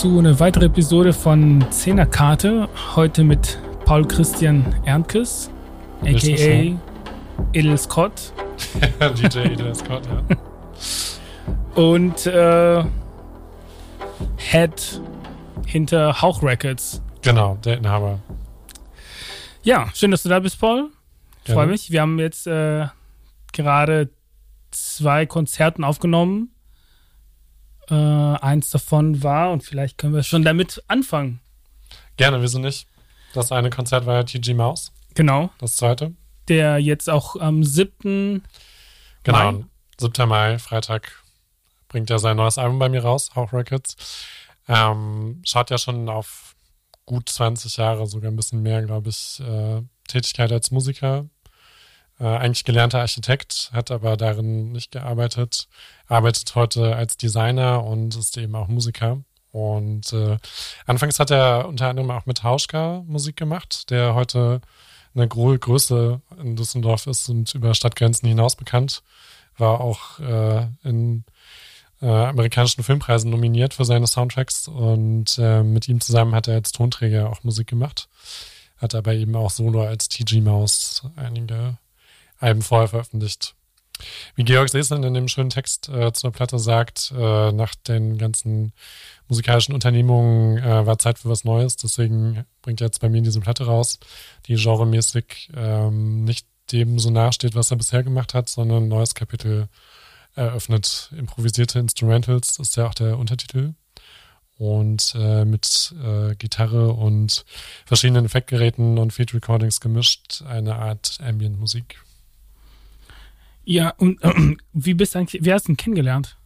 zu einer weiteren Episode von Zehnerkarte. Heute mit Paul Christian Ernkes, a.k.a. Edel Scott. DJ Edel Scott, ja. Und äh, Head hinter Hauch Records. Genau, der Inhaber. Ja, schön, dass du da bist, Paul. Freue mich. Wir haben jetzt äh, gerade zwei Konzerten aufgenommen. Äh, eins davon war, und vielleicht können wir schon damit anfangen. Gerne, wieso nicht? Das eine Konzert war ja TG Mouse. Genau. Das zweite. Der jetzt auch am 7. Genau, Mai. 7. Mai, Freitag, bringt er sein neues Album bei mir raus, Hauch Records. Ähm, schaut ja schon auf gut 20 Jahre, sogar ein bisschen mehr, glaube ich, äh, Tätigkeit als Musiker. Äh, eigentlich gelernter Architekt, hat aber darin nicht gearbeitet, arbeitet heute als Designer und ist eben auch Musiker. Und äh, anfangs hat er unter anderem auch mit Hauschka Musik gemacht, der heute eine große Größe in Düsseldorf ist und über Stadtgrenzen hinaus bekannt. War auch äh, in äh, amerikanischen Filmpreisen nominiert für seine Soundtracks und äh, mit ihm zusammen hat er als Tonträger auch Musik gemacht. Hat aber eben auch solo als TG Mouse einige Alben vorher veröffentlicht. Wie Georg Seesland in dem schönen Text äh, zur Platte sagt, äh, nach den ganzen musikalischen Unternehmungen äh, war Zeit für was Neues. Deswegen bringt er jetzt bei mir diese Platte raus, die genremäßig ähm, nicht dem so nachsteht, was er bisher gemacht hat, sondern ein neues Kapitel eröffnet. Improvisierte Instrumentals ist ja auch der Untertitel. Und äh, mit äh, Gitarre und verschiedenen Effektgeräten und Feed Recordings gemischt eine Art Ambient-Musik. Ja, und äh, wie bist du eigentlich, wie hast du ihn kennengelernt?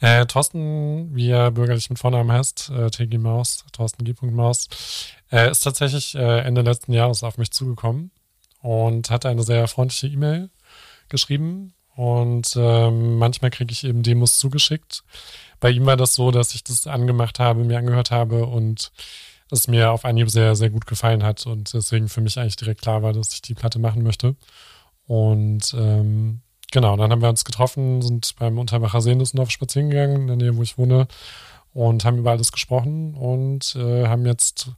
Äh, Thorsten, wie er bürgerlich mit Vornamen heißt, äh, TG Maus, Thorsten G. Maus, äh, ist tatsächlich äh, Ende letzten Jahres auf mich zugekommen und hat eine sehr freundliche E-Mail geschrieben und ähm, manchmal kriege ich eben Demos zugeschickt. Bei ihm war das so, dass ich das angemacht habe, mir angehört habe und es mir auf Anhieb sehr, sehr gut gefallen hat und deswegen für mich eigentlich direkt klar war, dass ich die Platte machen möchte. Und ähm, genau, dann haben wir uns getroffen, sind beim Unterbacher See in Düsseldorf spazieren gegangen, in der Nähe, wo ich wohne, und haben über alles gesprochen und äh, haben jetzt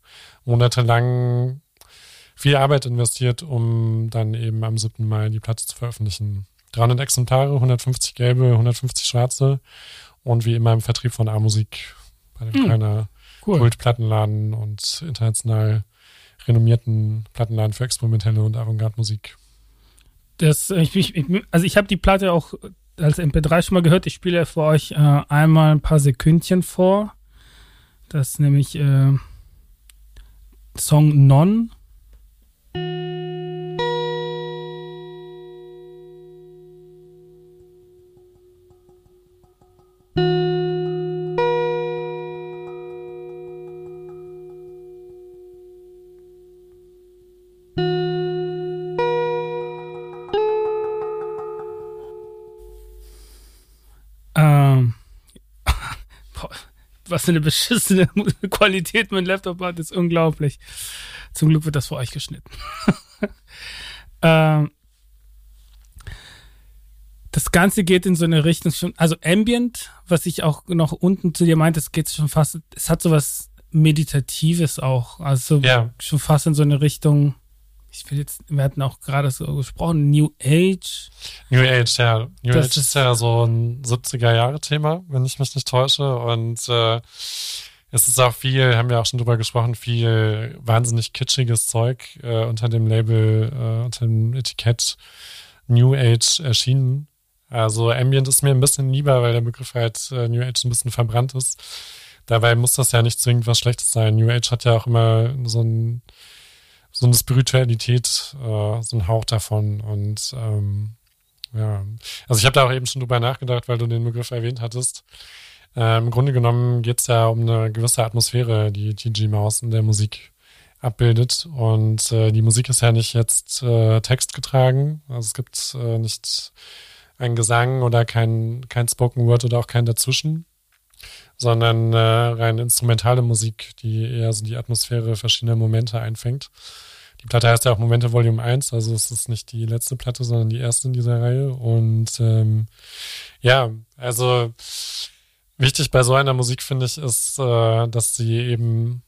monatelang viel Arbeit investiert, um dann eben am 7. Mai die Platte zu veröffentlichen. 300 Exemplare, 150 gelbe, 150 schwarze und wie immer im Vertrieb von A-Musik bei dem hm, kleiner cool. Kultplattenladen und international renommierten Plattenladen für experimentelle und Avantgarde-Musik. Das, ich, ich, also ich habe die Platte auch als MP3 schon mal gehört. Ich spiele für euch äh, einmal ein paar Sekündchen vor. Das ist nämlich äh, Song Non was eine beschissene Qualität mein Laptop hat, ist unglaublich. Zum Glück wird das für euch geschnitten. ähm, das Ganze geht in so eine Richtung schon, also Ambient, was ich auch noch unten zu dir meinte, es geht schon fast, es hat sowas Meditatives auch, also ja. schon fast in so eine Richtung, ich will jetzt, wir hatten auch gerade so gesprochen, New Age. New Age, ja. New das Age ist ja so ein 70er-Jahre-Thema, wenn ich mich nicht täusche. Und äh, es ist auch viel, haben wir auch schon drüber gesprochen, viel wahnsinnig kitschiges Zeug äh, unter dem Label, äh, unter dem Etikett New Age erschienen. Also Ambient ist mir ein bisschen lieber, weil der Begriff halt äh, New Age ein bisschen verbrannt ist. Dabei muss das ja nicht zwingend was Schlechtes sein. New Age hat ja auch immer so ein so eine Spiritualität, äh, so ein Hauch davon. Und ähm, ja, also ich habe da auch eben schon drüber nachgedacht, weil du den Begriff erwähnt hattest. Äh, Im Grunde genommen geht es ja um eine gewisse Atmosphäre, die TG Maus in der Musik abbildet. Und äh, die Musik ist ja nicht jetzt äh, textgetragen. Also es gibt äh, nicht ein Gesang oder kein, kein Spoken Word oder auch kein dazwischen, sondern äh, rein instrumentale Musik, die eher so die Atmosphäre verschiedener Momente einfängt. Die Platte heißt ja auch Momente Volume 1, also es ist nicht die letzte Platte, sondern die erste in dieser Reihe. Und ähm, ja, also Wichtig bei so einer Musik, finde ich, ist, äh, dass sie eben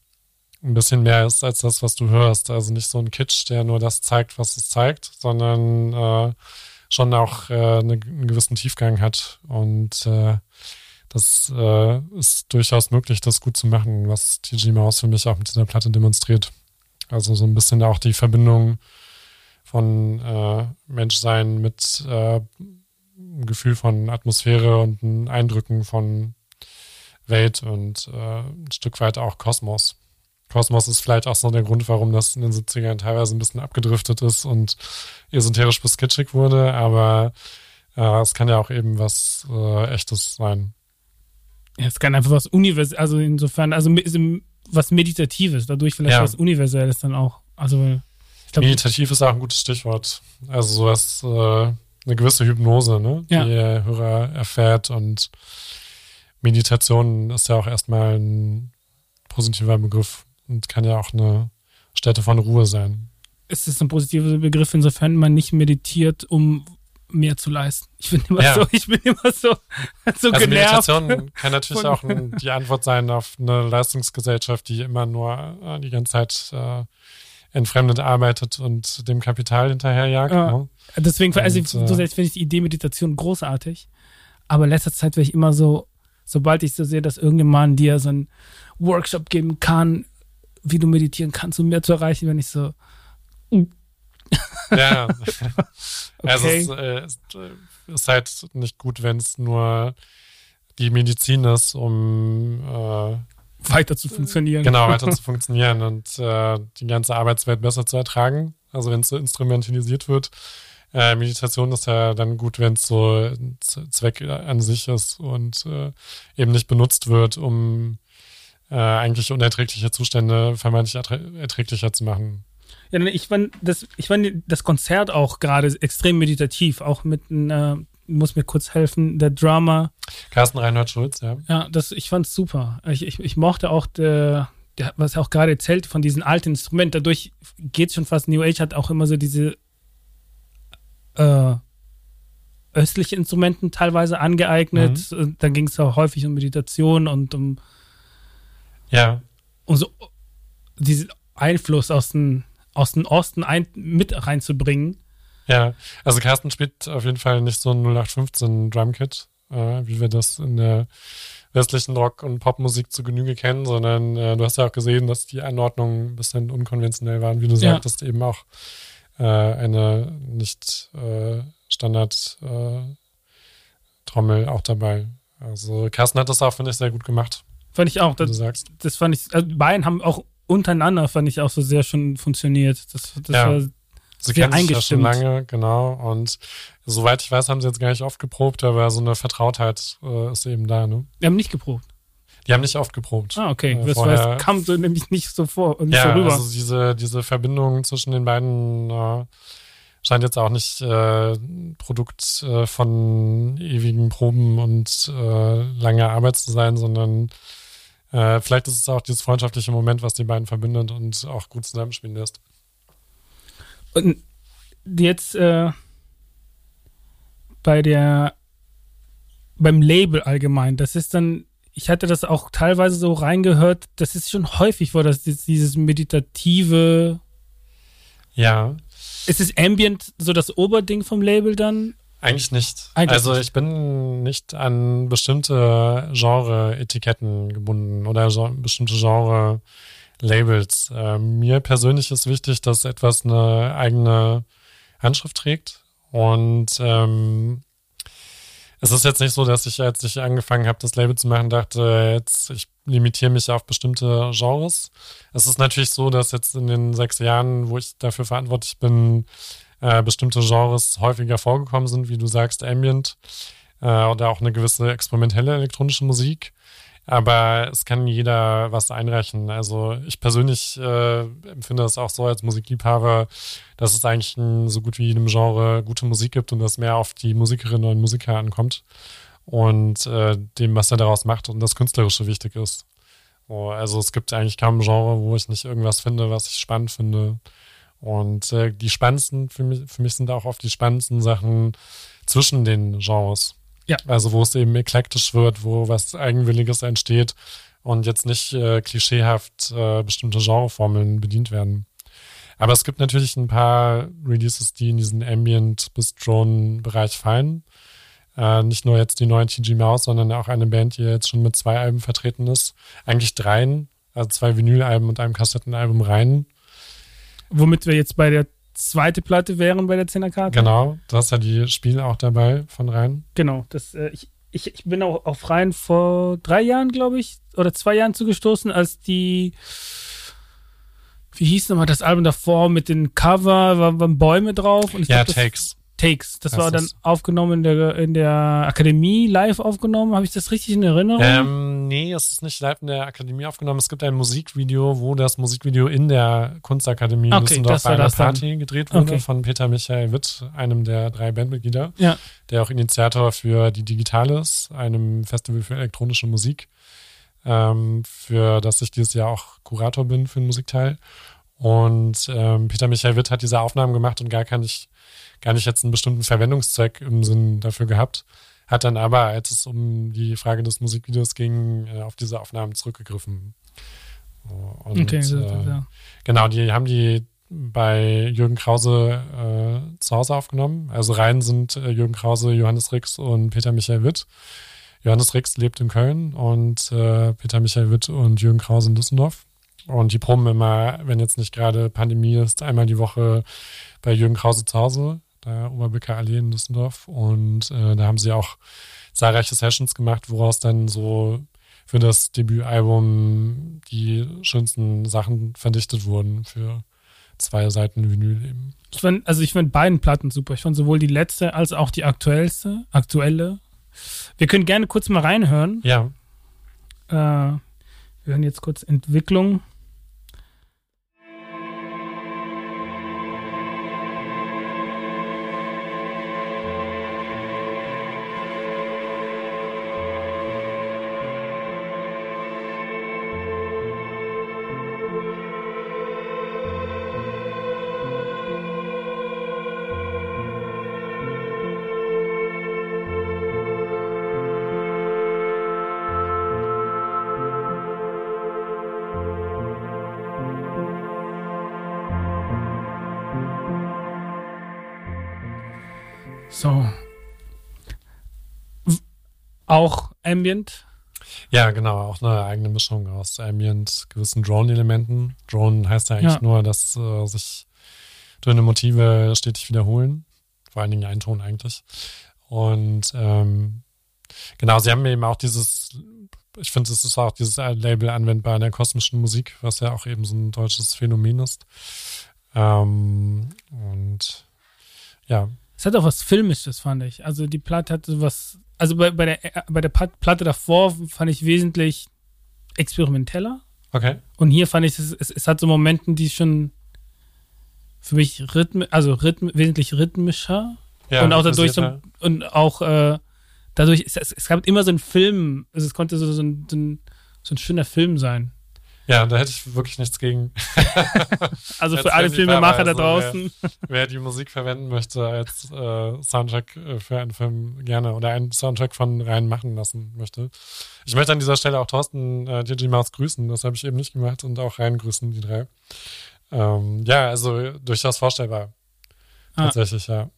ein bisschen mehr ist als das, was du hörst. Also nicht so ein Kitsch, der nur das zeigt, was es zeigt, sondern äh, schon auch äh, eine, einen gewissen Tiefgang hat. Und äh, das äh, ist durchaus möglich, das gut zu machen, was TG Mouse für mich auch mit dieser Platte demonstriert. Also so ein bisschen auch die Verbindung von äh, Menschsein mit äh, einem Gefühl von Atmosphäre und Eindrücken von Welt und äh, ein Stück weit auch Kosmos. Kosmos ist vielleicht auch so der Grund, warum das in den 70ern teilweise ein bisschen abgedriftet ist und esoterisch bis kitschig wurde, aber äh, es kann ja auch eben was äh, Echtes sein. Ja, es kann einfach was Universelles, also insofern, also was Meditatives, dadurch vielleicht ja. was Universelles dann auch. Also glaub, Meditativ ist auch ein gutes Stichwort. Also sowas, äh, eine gewisse Hypnose, ne? Ja. Die der Hörer erfährt und Meditation ist ja auch erstmal ein positiver Begriff und kann ja auch eine Stätte von Ruhe sein. Es ist ein positiver Begriff, insofern man nicht meditiert, um mehr zu leisten. Ich bin immer ja. so, ich bin immer so, so also genervt. Meditation kann natürlich auch die Antwort sein auf eine Leistungsgesellschaft, die immer nur äh, die ganze Zeit äh, entfremdet arbeitet und dem Kapital hinterherjagt. Ja. Ne? Deswegen, also und, so selbst finde ich die Idee Meditation großartig. Aber in letzter Zeit wäre ich immer so, sobald ich so sehe, dass irgendjemand dir so einen Workshop geben kann, wie du meditieren kannst, um mehr zu erreichen, wenn ich so. Ja. Also okay. Also es ist, äh, ist halt nicht gut, wenn es nur die Medizin ist, um äh, weiter zu funktionieren. Genau, weiter zu funktionieren und äh, die ganze Arbeitswelt besser zu ertragen. Also wenn es so instrumentalisiert wird. Äh, Meditation ist ja dann gut, wenn es so Zweck an sich ist und äh, eben nicht benutzt wird, um äh, eigentlich unerträgliche Zustände vermeintlich erträglicher zu machen. Ja, ich fand das, ich fand das Konzert auch gerade extrem meditativ, auch mit äh, muss mir kurz helfen, der Drama. Carsten Reinhard Schulz, ja. Ja, das, ich fand's super. Ich, ich, ich mochte auch der, der, was er auch gerade erzählt von diesen alten Instrumenten. Dadurch geht's schon fast. New Age hat auch immer so diese äh, östliche Instrumenten teilweise angeeignet. Mhm. Dann ging es auch häufig um Meditation und um ja. um so diesen Einfluss aus dem aus dem Osten ein, mit reinzubringen. Ja, also Carsten spielt auf jeden Fall nicht so ein 0815 Drumkit, äh, wie wir das in der westlichen Rock- und Popmusik zu Genüge kennen, sondern äh, du hast ja auch gesehen, dass die Anordnungen ein bisschen unkonventionell waren, wie du ja. sagtest, eben auch äh, eine nicht äh, Standard äh, Trommel auch dabei. Also Carsten hat das auch, finde ich, sehr gut gemacht. Fand ich auch. Das, das fand ich, also beiden haben auch untereinander, fand ich auch so sehr schon funktioniert. Das, das ja. war Sie kennen sich ja schon lange, genau. Und soweit ich weiß, haben sie jetzt gar nicht oft geprobt, aber so eine Vertrautheit äh, ist eben da, ne? Wir haben nicht geprobt. Die haben nicht oft geprobt. Ah, okay. Äh, das vorher, kam so nämlich nicht so vor und nicht ja, so rüber. Also diese, diese Verbindung zwischen den beiden äh, scheint jetzt auch nicht äh, Produkt äh, von ewigen Proben und äh, langer Arbeit zu sein, sondern äh, vielleicht ist es auch dieses freundschaftliche Moment, was die beiden verbindet und auch gut zusammenspielen lässt. Und jetzt äh, bei der beim Label allgemein, das ist dann, ich hatte das auch teilweise so reingehört, das ist schon häufig vor, dass dieses meditative. Ja. Ist es Ambient so das Oberding vom Label dann? Eigentlich nicht. Eigentlich also ich bin nicht an bestimmte Genre-Etiketten gebunden oder bestimmte Genre-Labels. Äh, mir persönlich ist wichtig, dass etwas eine eigene Handschrift trägt. Und ähm, es ist jetzt nicht so, dass ich, als ich angefangen habe, das Label zu machen, dachte, jetzt ich limitiere mich auf bestimmte Genres. Es ist natürlich so, dass jetzt in den sechs Jahren, wo ich dafür verantwortlich bin, äh, bestimmte Genres häufiger vorgekommen sind, wie du sagst, Ambient äh, oder auch eine gewisse experimentelle elektronische Musik. Aber es kann jeder was einreichen. Also ich persönlich äh, empfinde das auch so als Musikliebhaber, dass es eigentlich in so gut wie jedem Genre gute Musik gibt und dass mehr auf die Musikerinnen und Musiker ankommt und äh, dem, was er daraus macht und das Künstlerische wichtig ist. So, also es gibt eigentlich kaum ein Genre, wo ich nicht irgendwas finde, was ich spannend finde. Und äh, die spannendsten, für mich, für mich sind auch oft die spannendsten Sachen zwischen den Genres. Ja. Also wo es eben eklektisch wird, wo was Eigenwilliges entsteht und jetzt nicht äh, klischeehaft äh, bestimmte Genreformeln bedient werden. Aber es gibt natürlich ein paar Releases, die in diesen Ambient- bis Drone-Bereich fallen. Äh, nicht nur jetzt die neuen TG Mouse, sondern auch eine Band, die jetzt schon mit zwei Alben vertreten ist. Eigentlich dreien, also zwei Vinylalben und einem Kassettenalbum rein. Womit wir jetzt bei der zweite Platte wären bei der 10er Karte. Genau, du hast ja die Spiele auch dabei von Rhein. Genau, das, äh, ich, ich, ich bin auch auf Rhein vor drei Jahren, glaube ich, oder zwei Jahren zugestoßen, als die, wie hieß nochmal das Album davor mit den Cover, waren, waren Bäume drauf. Und ich ja, glaub, Takes. Takes. Das, war dann aufgenommen in der, in der Akademie, live aufgenommen. Habe ich das richtig in Erinnerung? Ähm, nee, es ist nicht live in der Akademie aufgenommen. Es gibt ein Musikvideo, wo das Musikvideo in der Kunstakademie okay, in Düsseldorf bei einer Party dann. gedreht wurde okay. von Peter Michael Witt, einem der drei Bandmitglieder, ja. der auch Initiator für die Digitales, einem Festival für elektronische Musik, ähm, für das ich dieses Jahr auch Kurator bin für den Musikteil. Und ähm, Peter Michael Witt hat diese Aufnahmen gemacht und gar kann ich gar nicht jetzt einen bestimmten Verwendungszweck im Sinn dafür gehabt, hat dann aber, als es um die Frage des Musikvideos ging, äh, auf diese Aufnahmen zurückgegriffen. Und, okay, äh, ja. Genau, die haben die bei Jürgen Krause äh, zu Hause aufgenommen. Also rein sind äh, Jürgen Krause, Johannes Rix und Peter Michael Witt. Johannes Rix lebt in Köln und äh, Peter Michael Witt und Jürgen Krause in Düsseldorf. Und die proben immer, wenn jetzt nicht gerade Pandemie ist, einmal die Woche bei Jürgen Krause zu Hause der Oberbecker Allee in Düsseldorf. Und äh, da haben sie auch zahlreiche Sessions gemacht, woraus dann so für das Debütalbum die schönsten Sachen verdichtet wurden für zwei Seiten Vinyl eben. Ich fand, also ich finde beiden Platten super. Ich fand sowohl die letzte als auch die aktuellste, aktuelle. Wir können gerne kurz mal reinhören. Ja. Äh, wir hören jetzt kurz Entwicklung. Auch Ambient? Ja, genau, auch eine eigene Mischung aus Ambient, gewissen Drone-Elementen. Drone heißt ja eigentlich ja. nur, dass äh, sich dünne Motive stetig wiederholen. Vor allen Dingen ein Ton eigentlich. Und ähm, genau, sie haben eben auch dieses, ich finde, es ist auch dieses Label anwendbar in der kosmischen Musik, was ja auch eben so ein deutsches Phänomen ist. Ähm, und ja, es hat auch was Filmisches, fand ich. Also die Platte hat was, also bei, bei, der, bei der Platte davor fand ich wesentlich experimenteller. Okay. Und hier fand ich, es, es, es hat so Momenten, die schon für mich Rhythm, also Rhythm, wesentlich rhythmischer. Ja, und auch dadurch so, und auch äh, dadurch, es, es, gab immer so einen Film, also es konnte so, so, ein, so, ein, so ein schöner Film sein. Ja, da hätte ich wirklich nichts gegen. also für alle Filmemacher da draußen. Wer, wer, die Musik verwenden möchte als äh, Soundtrack äh, für einen Film gerne oder einen Soundtrack von rein machen lassen möchte. Ich möchte an dieser Stelle auch Thorsten äh, DJ Maus grüßen, das habe ich eben nicht gemacht und auch rein grüßen, die drei. Ähm, ja, also durchaus vorstellbar. Ah. Tatsächlich, ja.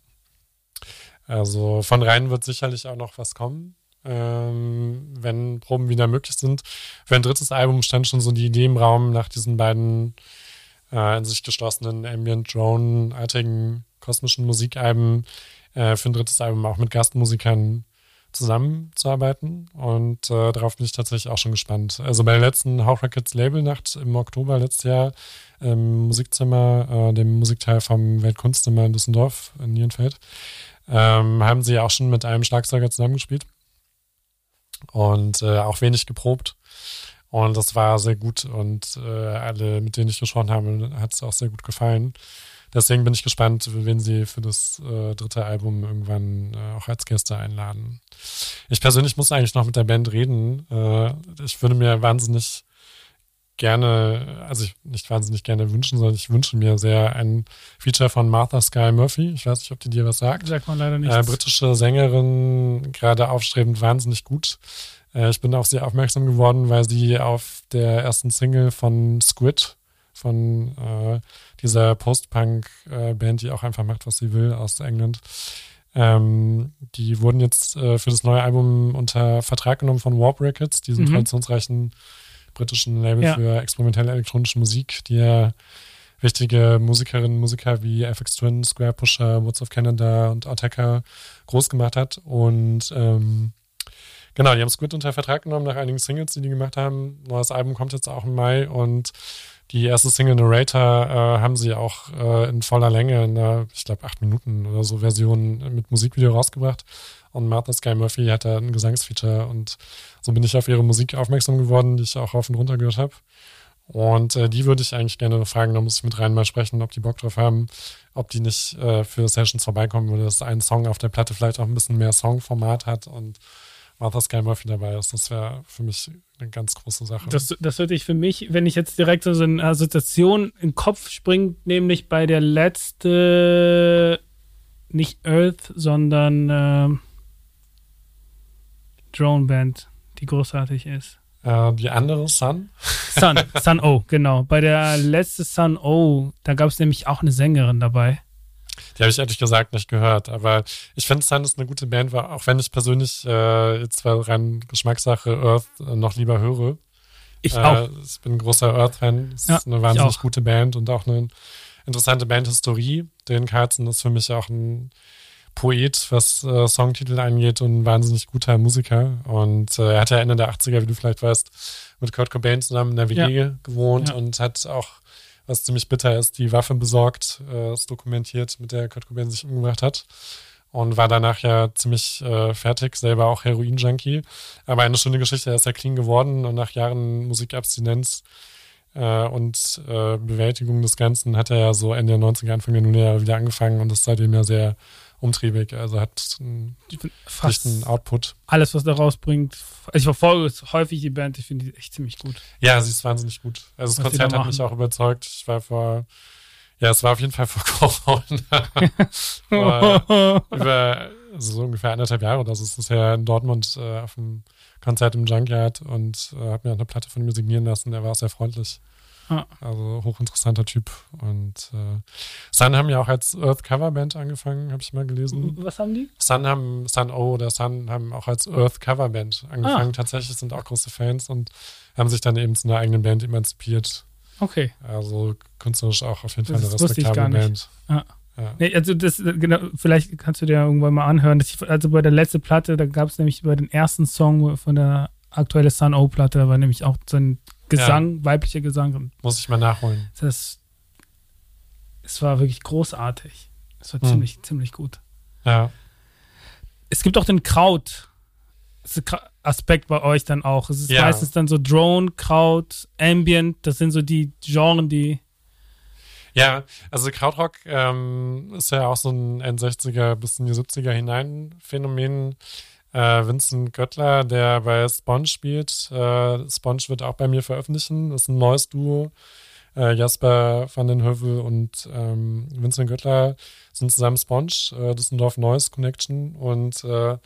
Also von rein wird sicherlich auch noch was kommen ähm, wenn Proben wieder möglich sind. Für ein drittes Album stand schon so die Idee im Raum nach diesen beiden äh, in sich geschlossenen Ambient Drone-artigen kosmischen Musikalben äh, für ein drittes Album auch mit Gastmusikern zusammenzuarbeiten und äh, darauf bin ich tatsächlich auch schon gespannt. Also bei der letzten Hauch Records Labelnacht im Oktober letztes Jahr im Musikzimmer, äh, dem Musikteil vom Weltkunstzimmer in Düsseldorf in Nierenfeld, ähm, haben sie auch schon mit einem Schlagzeuger zusammengespielt und äh, auch wenig geprobt. Und das war sehr gut und äh, alle, mit denen ich gesprochen habe, hat es auch sehr gut gefallen. Deswegen bin ich gespannt, wen sie für das äh, dritte Album irgendwann äh, auch als Gäste einladen. Ich persönlich muss eigentlich noch mit der Band reden. Äh, ich würde mir wahnsinnig gerne, also ich nicht wahnsinnig gerne wünschen, sondern ich wünsche mir sehr ein Feature von Martha Sky Murphy. Ich weiß nicht, ob die dir was sagt. Sagt man leider nicht. Äh, britische Sängerin, gerade aufstrebend, wahnsinnig gut. Äh, ich bin auf sie aufmerksam geworden, weil sie auf der ersten Single von Squid, von äh, dieser Post-Punk-Band, die auch einfach macht, was sie will, aus England, ähm, die wurden jetzt äh, für das neue Album unter Vertrag genommen von Warp Records, diesem mhm. traditionsreichen britischen Label ja. für experimentelle elektronische Musik, die ja wichtige Musikerinnen und Musiker wie FX Twin, Square Pusher, Woods of Canada und Attacker groß gemacht hat. Und ähm, genau, die haben Squid unter Vertrag genommen nach einigen Singles, die die gemacht haben. Neues Album kommt jetzt auch im Mai und die erste Single Narrator äh, haben sie auch äh, in voller Länge, in einer, ich glaube, acht Minuten oder so Version mit Musikvideo rausgebracht. Und Martha Sky Murphy hat da ein Gesangsfeature und so bin ich auf ihre Musik aufmerksam geworden, die ich auch rauf und runter gehört habe. Und äh, die würde ich eigentlich gerne fragen, da muss ich mit rein mal sprechen, ob die Bock drauf haben, ob die nicht äh, für Sessions vorbeikommen oder dass ein Song auf der Platte vielleicht auch ein bisschen mehr Songformat hat und Martha Sky Murphy dabei ist. Das wäre für mich eine ganz große Sache. Das, das würde ich für mich, wenn ich jetzt direkt so eine Assoziation im Kopf springt, nämlich bei der letzte, nicht Earth, sondern äh, Drone Band, die großartig ist. Äh, die andere Sun? Sun, Sun O, genau. Bei der letzte Sun O, da gab es nämlich auch eine Sängerin dabei. Die habe ich ehrlich gesagt nicht gehört, aber ich finde Sun ist eine gute Band, auch wenn ich persönlich äh, jetzt zwar rein Geschmackssache Earth äh, noch lieber höre. Ich äh, auch. Ich bin ein großer Earth-Fan. Es ja, ist eine wahnsinnig gute Band und auch eine interessante Bandhistorie. Den Carlson ist für mich auch ein Poet, was äh, Songtitel angeht und ein wahnsinnig guter Musiker. Und äh, er hat ja Ende der 80er, wie du vielleicht weißt, mit Kurt Cobain zusammen in der WG ja. gewohnt ja. und hat auch was ziemlich bitter ist, die Waffe besorgt, äh, ist dokumentiert, mit der Kurt Cobain sich umgebracht hat. Und war danach ja ziemlich äh, fertig, selber auch Heroin-Junkie. Aber eine schöne Geschichte, er ist ja clean geworden und nach Jahren Musikabstinenz äh, und äh, Bewältigung des Ganzen hat er ja so Ende der 90er, Anfang der Nullerjahre wieder angefangen und ist seitdem ja sehr umtriebig. Also hat einen, fast einen Output. Alles, was da rausbringt. Also ich verfolge häufig die Band, ich finde die echt ziemlich gut. Ja, sie ist wahnsinnig gut. Also das was Konzert hat mich auch überzeugt. Ich war vor, ja, es war auf jeden Fall vor Corona. über also so ungefähr anderthalb Jahre oder so ist es ja in Dortmund äh, auf dem Konzert im Junkyard und äh, hat mir auch eine Platte von ihm signieren lassen. Er war sehr freundlich. Also hochinteressanter Typ. Und äh, Sun haben ja auch als Earth Coverband angefangen, habe ich mal gelesen. Was haben die? Sun haben, Sun O oder Sun haben auch als Earth Coverband angefangen. Ah. Tatsächlich sind auch große Fans und haben sich dann eben zu einer eigenen Band emanzipiert. Okay. Also künstlerisch auch auf jeden Fall eine respektable Band. Ah. Ja. Nee, also das, genau, vielleicht kannst du dir irgendwann mal anhören. Ich, also bei der letzten Platte, da gab es nämlich bei den ersten Song von der aktuellen Sun O-Platte, da war nämlich auch so ein Gesang, ja. weiblicher Gesang. Muss ich mal nachholen. Das, es war wirklich großartig. Es war hm. ziemlich, ziemlich gut. Ja. Es gibt auch den Kraut. Aspekt bei euch dann auch. Es ist ja. meistens dann so Drone, Kraut, Ambient, das sind so die Genres, die. Ja, also Krautrock ähm, ist ja auch so ein N60er bis in die 70er hinein Phänomen äh, Vincent Göttler, der bei Sponge spielt. Äh, Sponge wird auch bei mir veröffentlichen. Das ist ein neues Duo. Äh, Jasper van den Hövel und ähm, Vincent Göttler sind zusammen Sponge, äh, Düsseldorf Noise Connection. Und äh,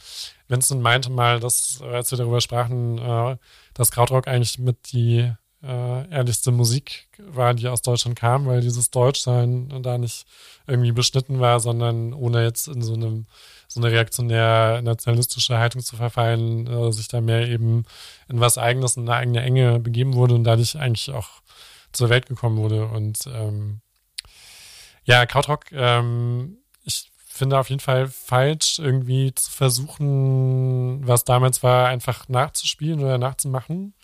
Vincent meinte mal, dass, als wir darüber sprachen, äh, dass Krautrock eigentlich mit die äh, ehrlichste Musik war, die aus Deutschland kam, weil dieses Deutschsein da nicht irgendwie beschnitten war, sondern ohne jetzt in so einem so eine reaktionär nationalistische Haltung zu verfallen, äh, sich da mehr eben in was Eigenes, in eine eigene Enge begeben wurde und dadurch eigentlich auch zur Welt gekommen wurde. Und ähm, ja, Krautrock, ähm, ich finde auf jeden Fall falsch, irgendwie zu versuchen, was damals war, einfach nachzuspielen oder nachzumachen.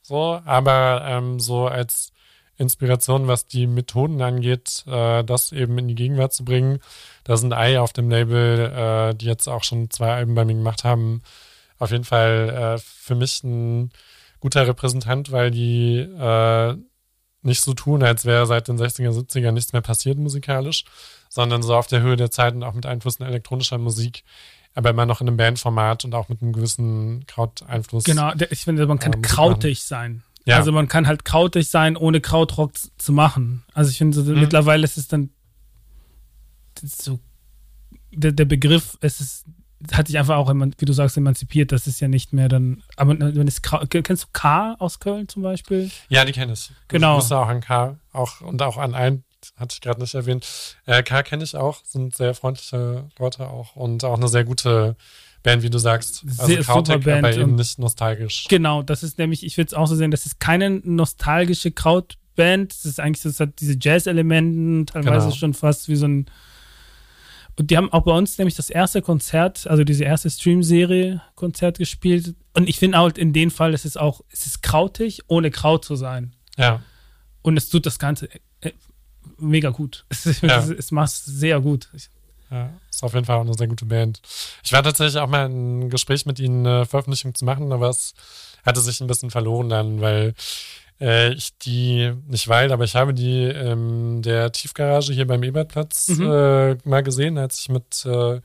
So, aber ähm, so als Inspiration, was die Methoden angeht, äh, das eben in die Gegenwart zu bringen. Da sind Ei auf dem Label, äh, die jetzt auch schon zwei Alben bei mir gemacht haben, auf jeden Fall äh, für mich ein guter Repräsentant, weil die äh, nicht so tun, als wäre seit den 60er, 70er nichts mehr passiert musikalisch, sondern so auf der Höhe der Zeiten auch mit Einflüssen elektronischer Musik aber immer noch in einem Bandformat und auch mit einem gewissen Krauteinfluss. Genau, ich finde, man kann äh, krautig sein. Ja. Also man kann halt krautig sein, ohne Krautrock zu machen. Also ich finde, so, mhm. mittlerweile ist es dann so der, der Begriff, es ist hat sich einfach auch, wie du sagst, emanzipiert. Das ist ja nicht mehr dann. Aber wenn es kennst du K aus Köln zum Beispiel? Ja, die kenne ich. Genau. Ich wusste auch an K auch und auch an ein, hatte ich gerade nicht erwähnt. Äh, K kenne ich auch, sind sehr freundliche Leute auch und auch eine sehr gute Band, wie du sagst. Also sehr super Band aber eben nicht nostalgisch. Genau, das ist nämlich, ich würde es auch so sehen, das ist keine nostalgische Krautband. Das ist eigentlich, das hat diese Jazz-Elementen, teilweise genau. schon fast wie so ein und die haben auch bei uns nämlich das erste Konzert, also diese erste Stream-Serie Konzert gespielt. Und ich finde auch in dem Fall, es ist auch, es ist krautig, ohne Kraut zu sein. Ja. Und es tut das Ganze äh, mega gut. Es, ja. es, es macht sehr gut. Ja, ist auf jeden Fall auch eine sehr gute Band. Ich war tatsächlich auch mal ein Gespräch mit ihnen, eine Veröffentlichung zu machen, aber es hatte sich ein bisschen verloren dann, weil äh, ich die, nicht weil, aber ich habe die ähm, der Tiefgarage hier beim Ebertplatz mhm. äh, mal gesehen, als ich mit äh,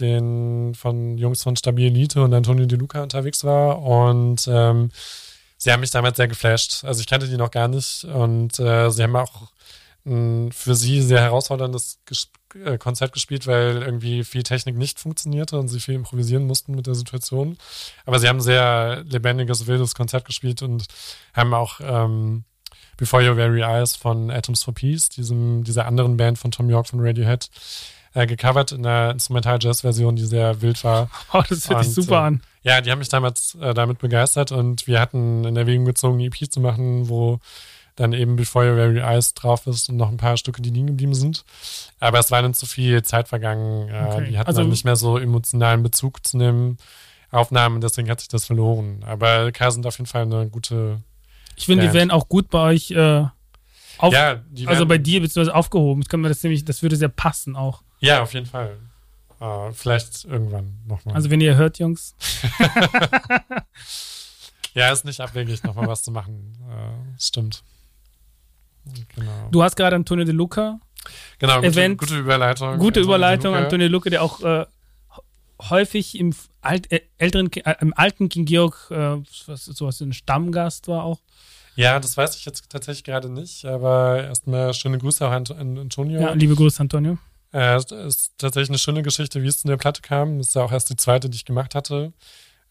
den von Jungs von Stabil Elite und Antonio De Luca unterwegs war und ähm, sie haben mich damals sehr geflasht. Also ich kannte die noch gar nicht und äh, sie haben auch ein für sie sehr herausforderndes Ges äh, Konzert gespielt, weil irgendwie viel Technik nicht funktionierte und sie viel improvisieren mussten mit der Situation. Aber sie haben ein sehr lebendiges, wildes Konzert gespielt und haben auch ähm, Before Your Very Eyes von Atoms for Peace, diesem, dieser anderen Band von Tom York von Radiohead, äh, gecovert in einer Instrumental-Jazz-Version, die sehr wild war. Oh, das hört sich super äh, an. Ja, die haben mich damals äh, damit begeistert und wir hatten in Erwägung gezogen, eine EP zu machen, wo dann eben Before Your Very Eyes drauf ist und noch ein paar Stücke, die liegen geblieben sind. Aber es war dann zu viel Zeit vergangen. Äh, okay. Die hatten also, dann nicht mehr so emotionalen Bezug zu den Aufnahmen, deswegen hat sich das verloren. Aber K sind auf jeden Fall eine gute. Ich finde, die wären auch gut bei euch äh, auf, ja, also bei dir beziehungsweise aufgehoben. Das, das, nämlich, das würde sehr passen auch. Ja, auf jeden Fall. Uh, vielleicht irgendwann nochmal. Also wenn ihr hört, Jungs. ja, ist nicht abwegig, nochmal was zu machen. Uh, stimmt. Genau. Du hast gerade Antonio De Luca. Genau, gute, Event, gute Überleitung. Gute Antonio Überleitung, De Antonio De Luca, der auch äh, häufig im alt, äh, älteren, äh, im alten King Georg äh, was, sowas ein Stammgast war auch. Ja, das weiß ich jetzt tatsächlich gerade nicht, aber erstmal schöne Grüße auch an, an Antonio. Ja, liebe Grüße, Antonio. Äh, es ist tatsächlich eine schöne Geschichte, wie es zu der Platte kam. Das ist ja auch erst die zweite, die ich gemacht hatte.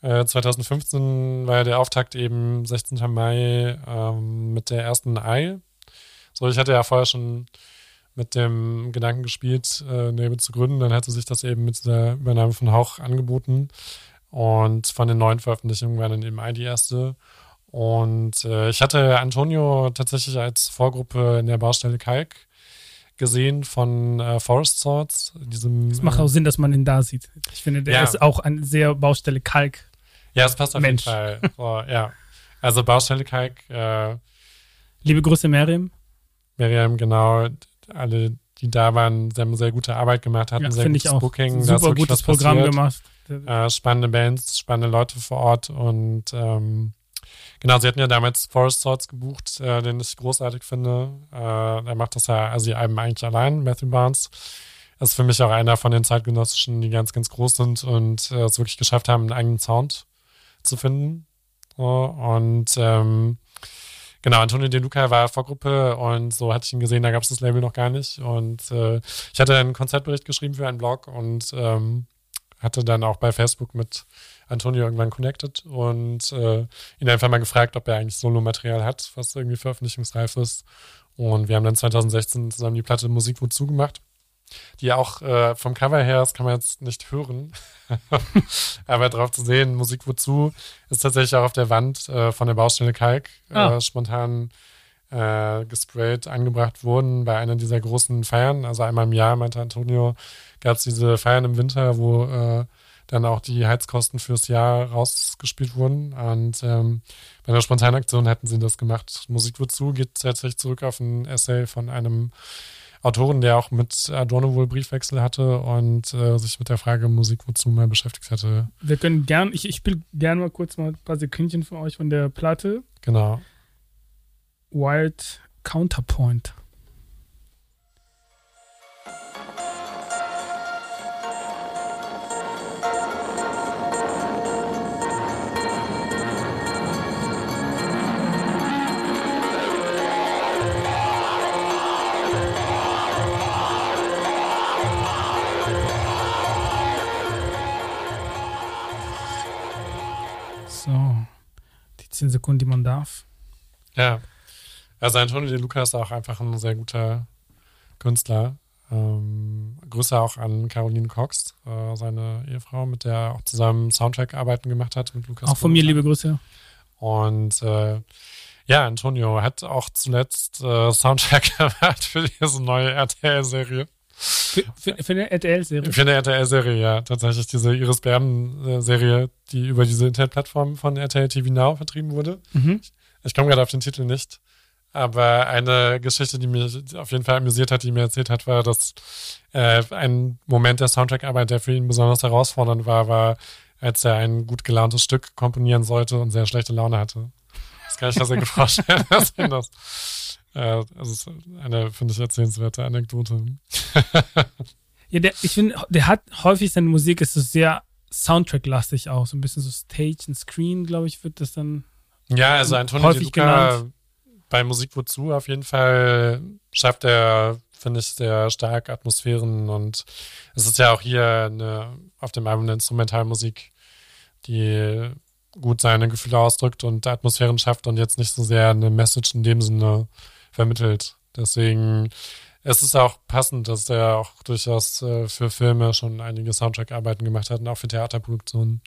2015 äh, war ja der Auftakt eben 16. Mai ähm, mit der ersten Ei, so, ich hatte ja vorher schon mit dem Gedanken gespielt, äh, Label zu gründen. Dann hatte sich das eben mit der Übernahme von Hauch angeboten. Und von den neuen Veröffentlichungen war dann eben ein die erste. Und äh, ich hatte Antonio tatsächlich als Vorgruppe in der Baustelle Kalk gesehen von äh, Forest Swords. Diesem, es macht auch Sinn, dass man ihn da sieht. Ich finde, der ja. ist auch eine sehr Baustelle Kalk. Ja, es passt auf Mensch. jeden Fall. Oh, ja. Also Baustelle Kalk. Äh, Liebe Grüße, Miriam. Miriam, genau, alle, die da waren, sie haben sehr gute Arbeit gemacht, hatten ja, sehr gutes auch. Booking. Super gutes Programm passiert. gemacht. Äh, spannende Bands, spannende Leute vor Ort und ähm, genau, sie hatten ja damals Forest Swords gebucht, äh, den ich großartig finde. Äh, er macht das ja, also die Alben eigentlich allein, Matthew Barnes. Das ist für mich auch einer von den zeitgenössischen, die ganz, ganz groß sind und äh, es wirklich geschafft haben, einen eigenen Sound zu finden. So, und ähm, Genau, Antonio De Luca war Vorgruppe und so hatte ich ihn gesehen, da gab es das Label noch gar nicht. Und äh, ich hatte einen Konzertbericht geschrieben für einen Blog und ähm, hatte dann auch bei Facebook mit Antonio irgendwann connected und äh, ihn einfach mal gefragt, ob er eigentlich Solo-Material hat, was irgendwie veröffentlichungsreif ist. Und wir haben dann 2016 zusammen die Platte Musik wozu gemacht die auch äh, vom Cover her, das kann man jetzt nicht hören, aber drauf zu sehen, Musik wozu, ist tatsächlich auch auf der Wand äh, von der Baustelle Kalk äh, ah. spontan äh, gesprayt angebracht wurden bei einer dieser großen Feiern. Also einmal im Jahr, meinte Antonio, gab es diese Feiern im Winter, wo äh, dann auch die Heizkosten fürs Jahr rausgespielt wurden. Und ähm, bei einer spontanen Aktion hätten sie das gemacht. Musik wozu geht tatsächlich zurück auf ein Essay von einem Autoren, der auch mit Adorno wohl Briefwechsel hatte und äh, sich mit der Frage Musik wozu mal beschäftigt hatte. Wir können gern, ich, ich spiele gerne mal kurz mal ein paar Sekündchen von euch von der Platte. Genau. Wild Counterpoint. 15 Sekunden, die man darf. Ja. Also Antonio De Luca ist auch einfach ein sehr guter Künstler. Ähm, Grüße auch an Caroline Cox, äh, seine Ehefrau, mit der er auch zusammen Soundtrack-Arbeiten gemacht hat mit Lukas. Auch von mir liebe Grüße. Und äh, ja, Antonio hat auch zuletzt äh, Soundtrack gemacht für diese neue RTL-Serie. Für, für, für, eine RTL-Serie? Für eine RTL-Serie, ja. Tatsächlich diese Iris Berben-Serie, die über diese Internetplattform von RTL TV Now vertrieben wurde. Mhm. Ich, ich komme gerade auf den Titel nicht. Aber eine Geschichte, die mich auf jeden Fall amüsiert hat, die mir erzählt hat, war, dass äh, ein Moment der Soundtrack-Arbeit, der für ihn besonders herausfordernd war, war, als er ein gut gelauntes Stück komponieren sollte und sehr schlechte Laune hatte. Das kann ich mir sehr gut vorstellen. das, äh, das ist eine, finde ich, erzählenswerte Anekdote. ja, der, ich finde, der hat häufig seine Musik ist so sehr Soundtrack-lastig auch, so ein bisschen so Stage und Screen, glaube ich, wird das dann ja, also Antonio häufig Di Luca genannt bei Musik wozu auf jeden Fall schafft er, finde ich, sehr stark Atmosphären und es ist ja auch hier eine, auf dem Album eine Instrumentalmusik, die gut seine Gefühle ausdrückt und Atmosphären schafft und jetzt nicht so sehr eine Message in dem Sinne vermittelt. Deswegen es ist auch passend, dass er auch durchaus äh, für Filme schon einige Soundtrack-Arbeiten gemacht hat und auch für Theaterproduktionen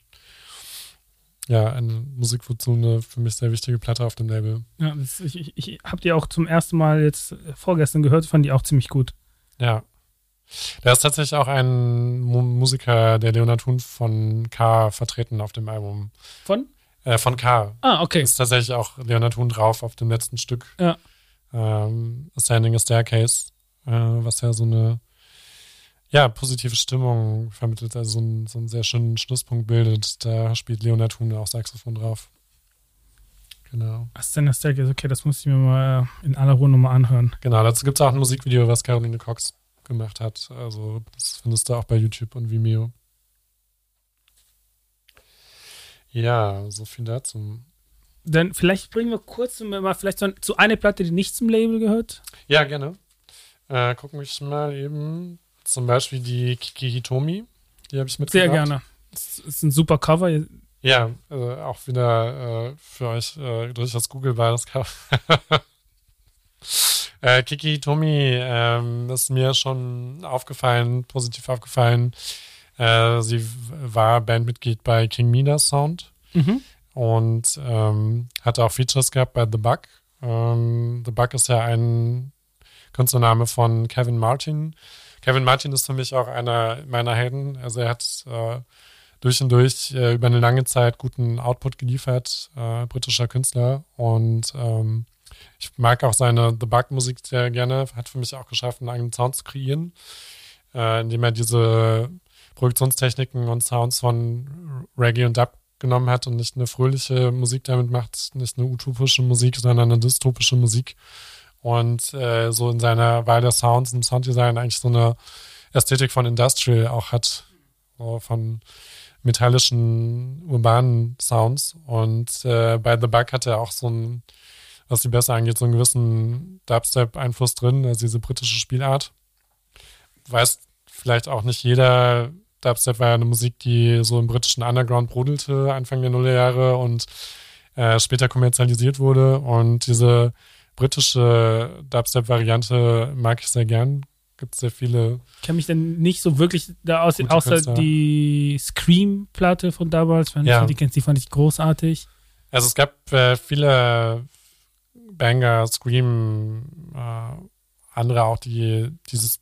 ja, eine Musik wozu eine für mich sehr wichtige Platte auf dem Label. Ja, das, ich, ich, ich habe die auch zum ersten Mal jetzt vorgestern gehört, fand die auch ziemlich gut. Ja. Da ist tatsächlich auch ein Musiker, der Leonard Huhn von K vertreten auf dem Album. Von? Äh, von K. Ah, okay. Ist tatsächlich auch Leonard Huhn drauf auf dem letzten Stück. Ja. Ähm, Ascending a Staircase, äh, was ja so eine ja, positive Stimmung vermittelt, also so, ein, so einen sehr schönen Schlusspunkt bildet. Da spielt Leonard Huhn auch Saxophon drauf. Genau. Ascending Staircase, okay, das muss ich mir mal in aller Ruhe nochmal anhören. Genau, dazu gibt es auch ein Musikvideo, was Caroline Cox gemacht hat. Also, das findest du auch bei YouTube und Vimeo. Ja, so viel dazu. Dann vielleicht bringen wir kurz mal vielleicht so, zu einer Platte, die nicht zum Label gehört. Ja, gerne. Äh, gucken wir mal eben. Zum Beispiel die Kiki Hitomi. Die habe ich mitgebracht. Sehr gerne. Das ist ein super Cover. Ja, äh, auch wieder äh, für euch äh, durchaus googelbar das Cover. äh, Kiki Hitomi ähm, ist mir schon aufgefallen, positiv aufgefallen. Äh, sie war Bandmitglied bei King Mina Sound mhm. Und ähm, hatte auch Features gehabt bei The Bug. Ähm, The Bug ist ja ein Künstlername von Kevin Martin Kevin Martin ist für mich auch einer meiner Helden. Also er hat äh, durch und durch äh, über eine lange Zeit guten Output geliefert, äh, britischer Künstler. Und ähm, ich mag auch seine The Bug-Musik sehr gerne. Hat für mich auch geschafft, einen eigenen Sound zu kreieren, äh, indem er diese Produktionstechniken und Sounds von Reggae und Dub genommen hat und nicht eine fröhliche Musik damit macht, nicht eine utopische Musik, sondern eine dystopische Musik und äh, so in seiner Wahl der Sounds im Sounddesign eigentlich so eine Ästhetik von Industrial auch hat, so von metallischen, urbanen Sounds. Und äh, bei The Bug hat er auch so ein, was die besser angeht, so einen gewissen Dubstep-Einfluss drin, also diese britische Spielart. Weiß vielleicht auch nicht jeder, Dubstep war ja eine Musik, die so im britischen Underground brodelte, Anfang der Nullerjahre und äh, später kommerzialisiert wurde. Und diese britische Dubstep-Variante mag ich sehr gern. Gibt sehr viele. Ich kenne mich denn nicht so wirklich da aus, außer Künstler. die Scream-Platte von damals. Wenn ja. du die kennst, die fand ich großartig. Also es gab äh, viele Banger, Scream, äh, andere auch, die dieses,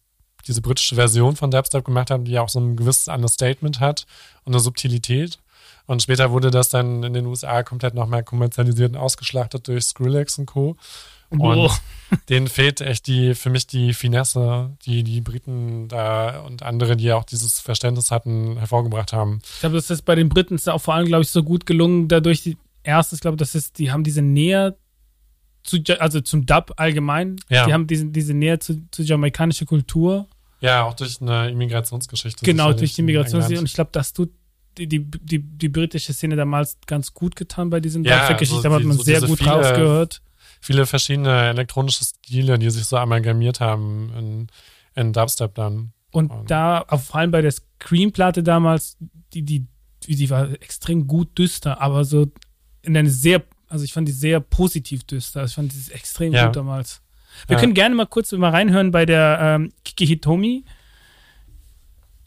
diese britische Version von Dubstep gemacht haben, die auch so ein gewisses Understatement hat und eine Subtilität. Und später wurde das dann in den USA komplett nochmal kommerzialisiert und ausgeschlachtet durch Skrillex und Co. Und oh. denen fehlt echt die, für mich die Finesse, die die Briten da und andere, die ja auch dieses Verständnis hatten, hervorgebracht haben. Ich glaube, das ist bei den Briten ist auch vor allem, glaube ich, so gut gelungen, dadurch, die, erstes, glaube ich, das ist, die haben diese Nähe zu, also zum Dub allgemein. Ja. Die haben diese, diese Nähe zu, zu jamaikanischer Kultur. Ja, auch durch eine Immigrationsgeschichte. Genau, durch die Immigrationsgeschichte. Und ich glaube, das tut die, die, die, die britische Szene damals ganz gut getan bei diesen ja, Dubstep-Geschichten. Also da hat man so sehr gut viele, rausgehört viele verschiedene elektronische Stile, die sich so amalgamiert haben in, in Dubstep dann. Und, und da, vor allem bei der Scream-Platte damals, die, die, die war extrem gut düster, aber so in eine sehr, also ich fand die sehr positiv düster. Also ich fand die extrem ja. gut damals. Wir ja. können gerne mal kurz mal reinhören bei der ähm, Kiki Hitomi.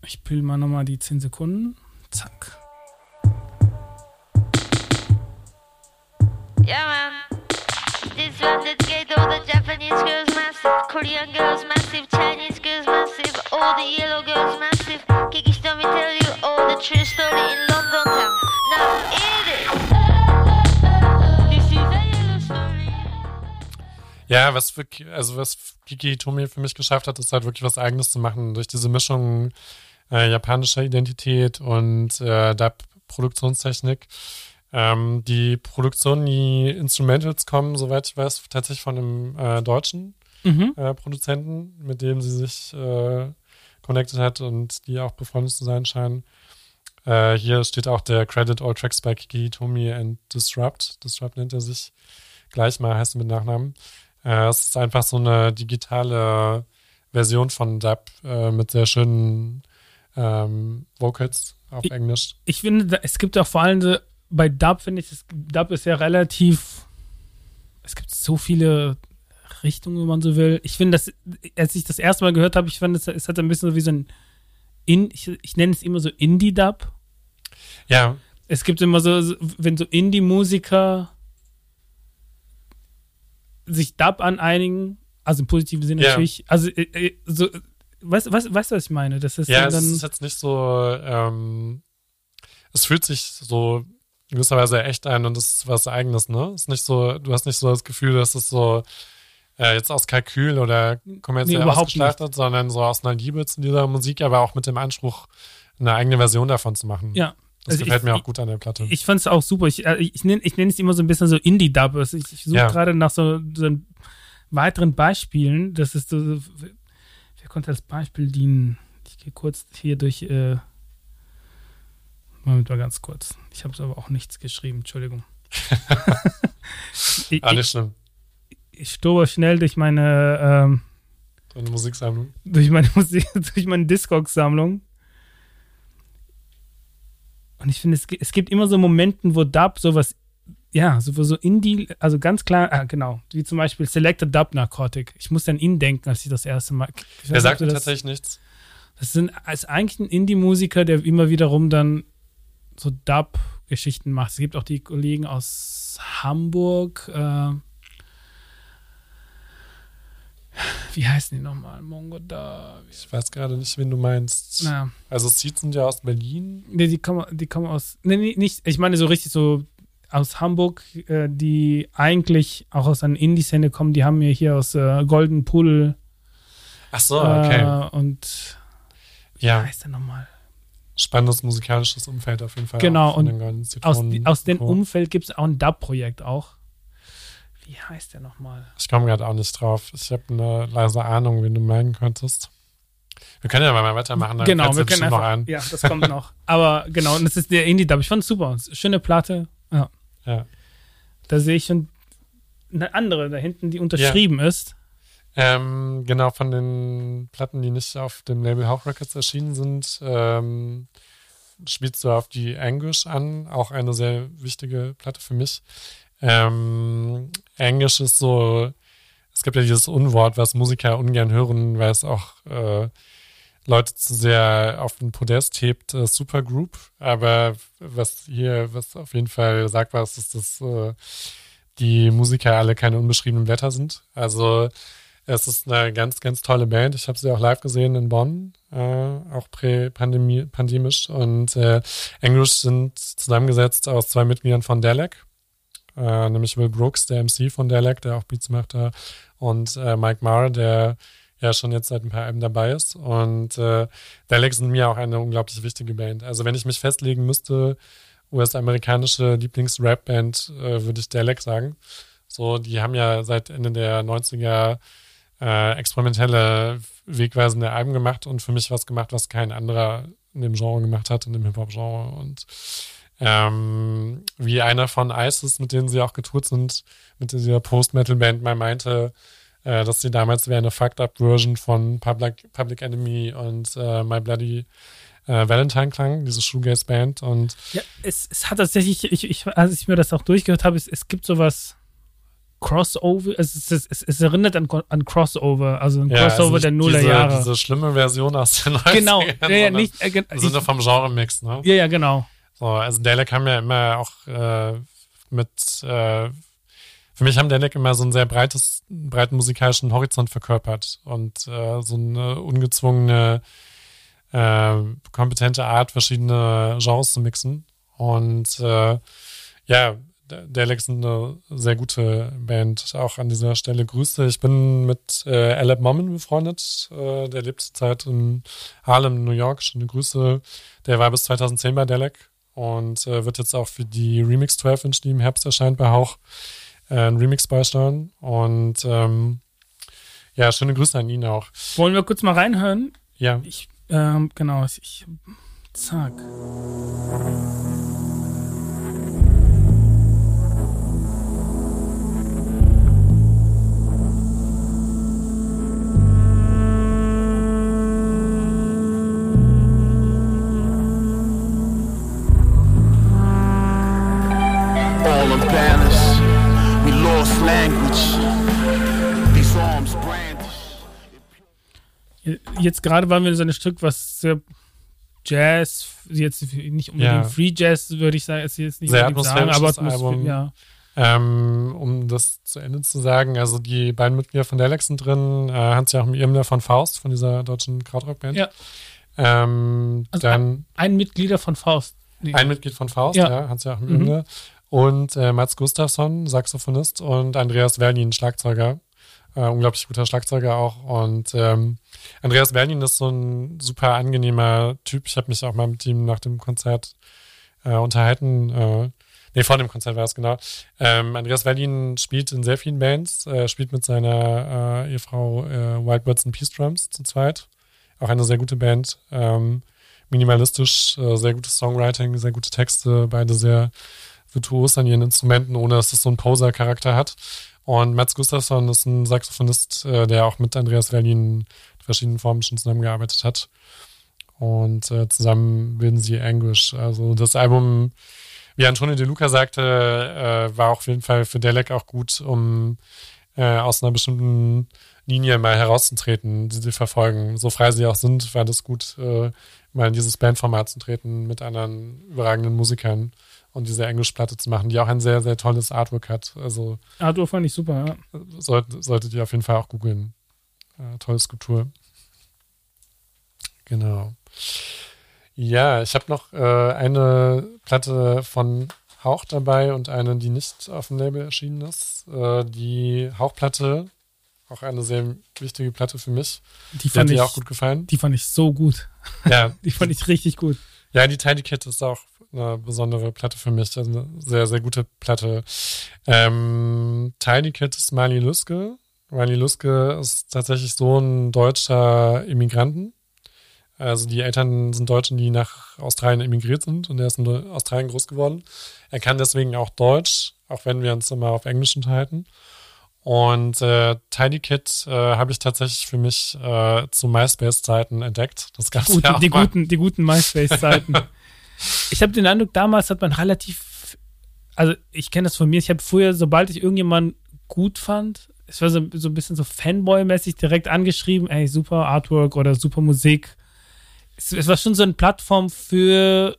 Ich püll mal nochmal die 10 Sekunden. Zack. Yeah, man. This one that's gay, all the Japanese girls massive, Korean girls massive, Chinese girls massive, all the yellow girls massive. Ja, was für, also was Kiki Tomi für mich geschafft hat, ist halt wirklich was Eigenes zu machen durch diese Mischung äh, japanischer Identität und äh, Dub-Produktionstechnik. Ähm, die Produktion, die Instrumentals kommen, soweit ich weiß, tatsächlich von einem äh, deutschen mhm. äh, Produzenten, mit dem sie sich äh, connected hat und die auch befreundet zu sein scheinen. Äh, hier steht auch der Credit All Tracks by Kiki Tomi and Disrupt. Disrupt nennt er sich gleich mal, heißt er mit Nachnamen. Äh, es ist einfach so eine digitale Version von Dub äh, mit sehr schönen ähm, Vocals auf ich, Englisch. Ich finde, es gibt auch vor allem bei Dub, finde ich, Dub ist ja relativ, es gibt so viele Richtungen, wenn man so will. Ich finde, dass, als ich das erste Mal gehört habe, ich fand, es, es hat ein bisschen so wie so ein, In, ich, ich nenne es immer so Indie-Dub. Ja. Es gibt immer so, wenn so Indie-Musiker sich Dub an einigen, also im positiven Sinne ja. natürlich, also äh, äh so, weißt, weißt, weißt du, was ich meine? Das ist ja, dann, es ist jetzt nicht so, ähm, es fühlt sich so in gewisser Weise echt ein und das ist was Eigenes, ne? Es ist nicht so, du hast nicht so das Gefühl, dass es so äh, jetzt aus Kalkül oder kommerziell nee, ausgestaltet, sondern so aus einer Liebe zu dieser Musik, aber auch mit dem Anspruch, eine eigene Version davon zu machen. Ja. Das also gefällt ich, mir auch gut an der Platte. Ich fand es auch super. Ich, äh, ich nenne ich nenn es immer so ein bisschen so Indie-Dub. Also ich, ich suche ja. gerade nach so, so weiteren Beispielen. Das ist so, wer konnte als Beispiel dienen? Ich gehe kurz hier durch, äh, Moment mal ganz kurz. Ich habe es aber auch nichts geschrieben, Entschuldigung. ich, ah, nicht schlimm. Ich, ich stober schnell durch meine ähm, Deine Musiksammlung? Durch meine Musik, durch meine Discogs-Sammlung. Und ich finde, es, es gibt immer so Momente, wo Dub sowas, ja, so, so Indie, also ganz klar, ah, genau, wie zum Beispiel Selected Dub Narcotic. Ich muss an ihn denken, als ich das erste Mal. Er sagt mir tatsächlich nichts. Das sind, ist eigentlich ein Indie-Musiker, der immer wiederum dann so Dub-Geschichten macht. Es gibt auch die Kollegen aus Hamburg, äh, wie heißen die nochmal? Mongo da. Ich weiß gerade nicht, wen du meinst. Naja. Also Seeds sind ja aus Berlin. Nee, die kommen, die kommen aus. Nee, nicht. Ich meine so richtig so aus Hamburg, äh, die eigentlich auch aus einer Indie-Szene kommen. Die haben mir hier aus äh, Golden Pudel. Ach so, okay. Äh, und ja. wie heißt der nochmal? Spannendes musikalisches Umfeld auf jeden Fall. Genau, und aus, aus dem Umfeld gibt es auch ein Dub-Projekt auch. Wie heißt der nochmal? Ich komme gerade auch nicht drauf. Ich habe eine leise Ahnung, wen du meinen könntest. Wir können ja mal weitermachen. genau, wir können einfach, noch ein. Ja, das kommt noch. Aber genau, und das ist der Indie-Dub. Ich fand es super. Schöne Platte. Ja. ja. Da sehe ich schon eine andere da hinten, die unterschrieben ja. ist. Ähm, genau, von den Platten, die nicht auf dem Label Hauch Records erschienen sind, ähm, spielst du auf die Anguish an. Auch eine sehr wichtige Platte für mich. Ähm, Englisch ist so, es gibt ja dieses Unwort, was Musiker ungern hören, weil es auch äh, Leute zu sehr auf den Podest hebt, äh, Supergroup. Aber was hier, was auf jeden Fall sagbar ist, ist, dass äh, die Musiker alle keine unbeschriebenen Blätter sind. Also es ist eine ganz, ganz tolle Band. Ich habe sie auch live gesehen in Bonn, äh, auch prä-pandemisch. Und äh, English sind zusammengesetzt aus zwei Mitgliedern von Dalek äh, nämlich Will Brooks, der MC von Derek, der auch Beats macht da, und äh, Mike Marr, der ja schon jetzt seit ein paar Alben dabei ist. Und äh, Dalek sind mir auch eine unglaublich wichtige Band. Also wenn ich mich festlegen müsste, US-amerikanische Lieblings-Rap-Band, äh, würde ich Dalek sagen. So, die haben ja seit Ende der 90er äh, experimentelle, wegweisende Alben gemacht und für mich was gemacht, was kein anderer in dem Genre gemacht hat, in dem Hip-Hop-Genre. Und ähm, wie einer von ISIS, mit denen sie auch getourt sind, mit dieser Post-Metal-Band mal meinte, äh, dass sie damals wie eine Fucked-Up-Version von Public, Public Enemy und äh, My Bloody äh, Valentine klang, diese Shoegaze-Band. Und ja, es, es hat tatsächlich, ich, ich, als ich mir das auch durchgehört habe, es, es gibt sowas Crossover, es, es, es, es erinnert an, an Crossover, also ein ja, Crossover also der Nuller diese, Jahre. Diese schlimme Version aus den 90ern. Genau, ja, ja, nicht, äh, sind ja vom Genre-Mix, ne? Ja, ja, genau. So, also Dalek haben ja immer auch äh, mit, äh, für mich haben Dalek immer so ein sehr breites, breiten musikalischen Horizont verkörpert und äh, so eine ungezwungene, äh, kompetente Art, verschiedene Genres zu mixen. Und äh, ja, Dalek ist eine sehr gute Band. Auch an dieser Stelle Grüße. Ich bin mit äh, Alec Mommen befreundet. Äh, der lebt zurzeit in Harlem, New York. Schöne Grüße. Der war bis 2010 bei Dalek und äh, wird jetzt auch für die Remix 12 Inch, die im Herbst erscheint bei Hauch, äh, ein Remix beisteuern. Und ähm, ja, schöne Grüße an ihn auch. Wollen wir kurz mal reinhören? Ja. Ich, ähm, genau, ich, zack. Jetzt gerade waren wir in so einem Stück, was sehr Jazz, jetzt nicht unbedingt ja. Free Jazz, würde ich sagen, ist jetzt nicht sehr sagen, aber Atmosphäre, ja. Ähm, um das zu Ende zu sagen, also die beiden Mitglieder von Delex sind drin, äh, Hans-Joachim Irmler von Faust, von dieser deutschen Krautrock-Band. Ja. Ähm, also dann ein, ein Mitglieder von Faust. Nee. Ein Mitglied von Faust, ja, ja Hans-Joachim mhm. Irmler und äh, Mats Gustafsson, Saxophonist und Andreas Werlin, Schlagzeuger. Äh, unglaublich guter Schlagzeuger auch. Und ähm, Andreas Werlin ist so ein super angenehmer Typ. Ich habe mich auch mal mit ihm nach dem Konzert äh, unterhalten. Äh, nee, vor dem Konzert war es genau. Ähm, Andreas Werlin spielt in sehr vielen Bands, äh, spielt mit seiner äh, Ehefrau äh, Wild Birds and Peace Drums zu zweit. Auch eine sehr gute Band. Ähm, minimalistisch, äh, sehr gutes Songwriting, sehr gute Texte, beide sehr virtuos an ihren Instrumenten, ohne dass es so einen Poser-Charakter hat. Und Mats Gustafsson ist ein Saxophonist, äh, der auch mit Andreas Verlin in verschiedenen Formen schon zusammengearbeitet hat. Und äh, zusammen bilden sie Anguish. Also das Album, wie Antonio De Luca sagte, äh, war auf jeden Fall für Delek auch gut, um äh, aus einer bestimmten Linie mal herauszutreten, die sie verfolgen. So frei sie auch sind, war das gut, äh, mal in dieses Bandformat zu treten mit anderen überragenden Musikern und diese Englischplatte zu machen, die auch ein sehr, sehr tolles Artwork hat. Also Artwork fand ich super, ja. Sollt, solltet ihr auf jeden Fall auch googeln. Äh, tolle Skulptur. Genau. Ja, ich habe noch äh, eine Platte von Hauch dabei und eine, die nicht auf dem Label erschienen ist. Äh, die Hauchplatte, auch eine sehr wichtige Platte für mich. Die, fand die hat ich, auch gut gefallen. Die fand ich so gut. Ja. die fand ich richtig gut. Ja, die Tiny Kit ist auch eine besondere Platte für mich. Also eine sehr, sehr gute Platte. Ähm, Tiny Kid ist Marley Luske. Marley Luske ist tatsächlich Sohn deutscher Immigranten. Also die Eltern sind Deutschen, die nach Australien emigriert sind und er ist in Australien groß geworden. Er kann deswegen auch Deutsch, auch wenn wir uns immer auf Englisch unterhalten. Und äh, Tiny Kid äh, habe ich tatsächlich für mich äh, zu MySpace-Zeiten entdeckt. Das gab's Gut, ja auch die, guten, die guten MySpace-Zeiten. ich habe den Eindruck, damals hat man relativ, also ich kenne das von mir, ich habe früher, sobald ich irgendjemanden gut fand, es war so, so ein bisschen so Fanboy-mäßig direkt angeschrieben, ey, super Artwork oder super Musik. Es, es war schon so eine Plattform für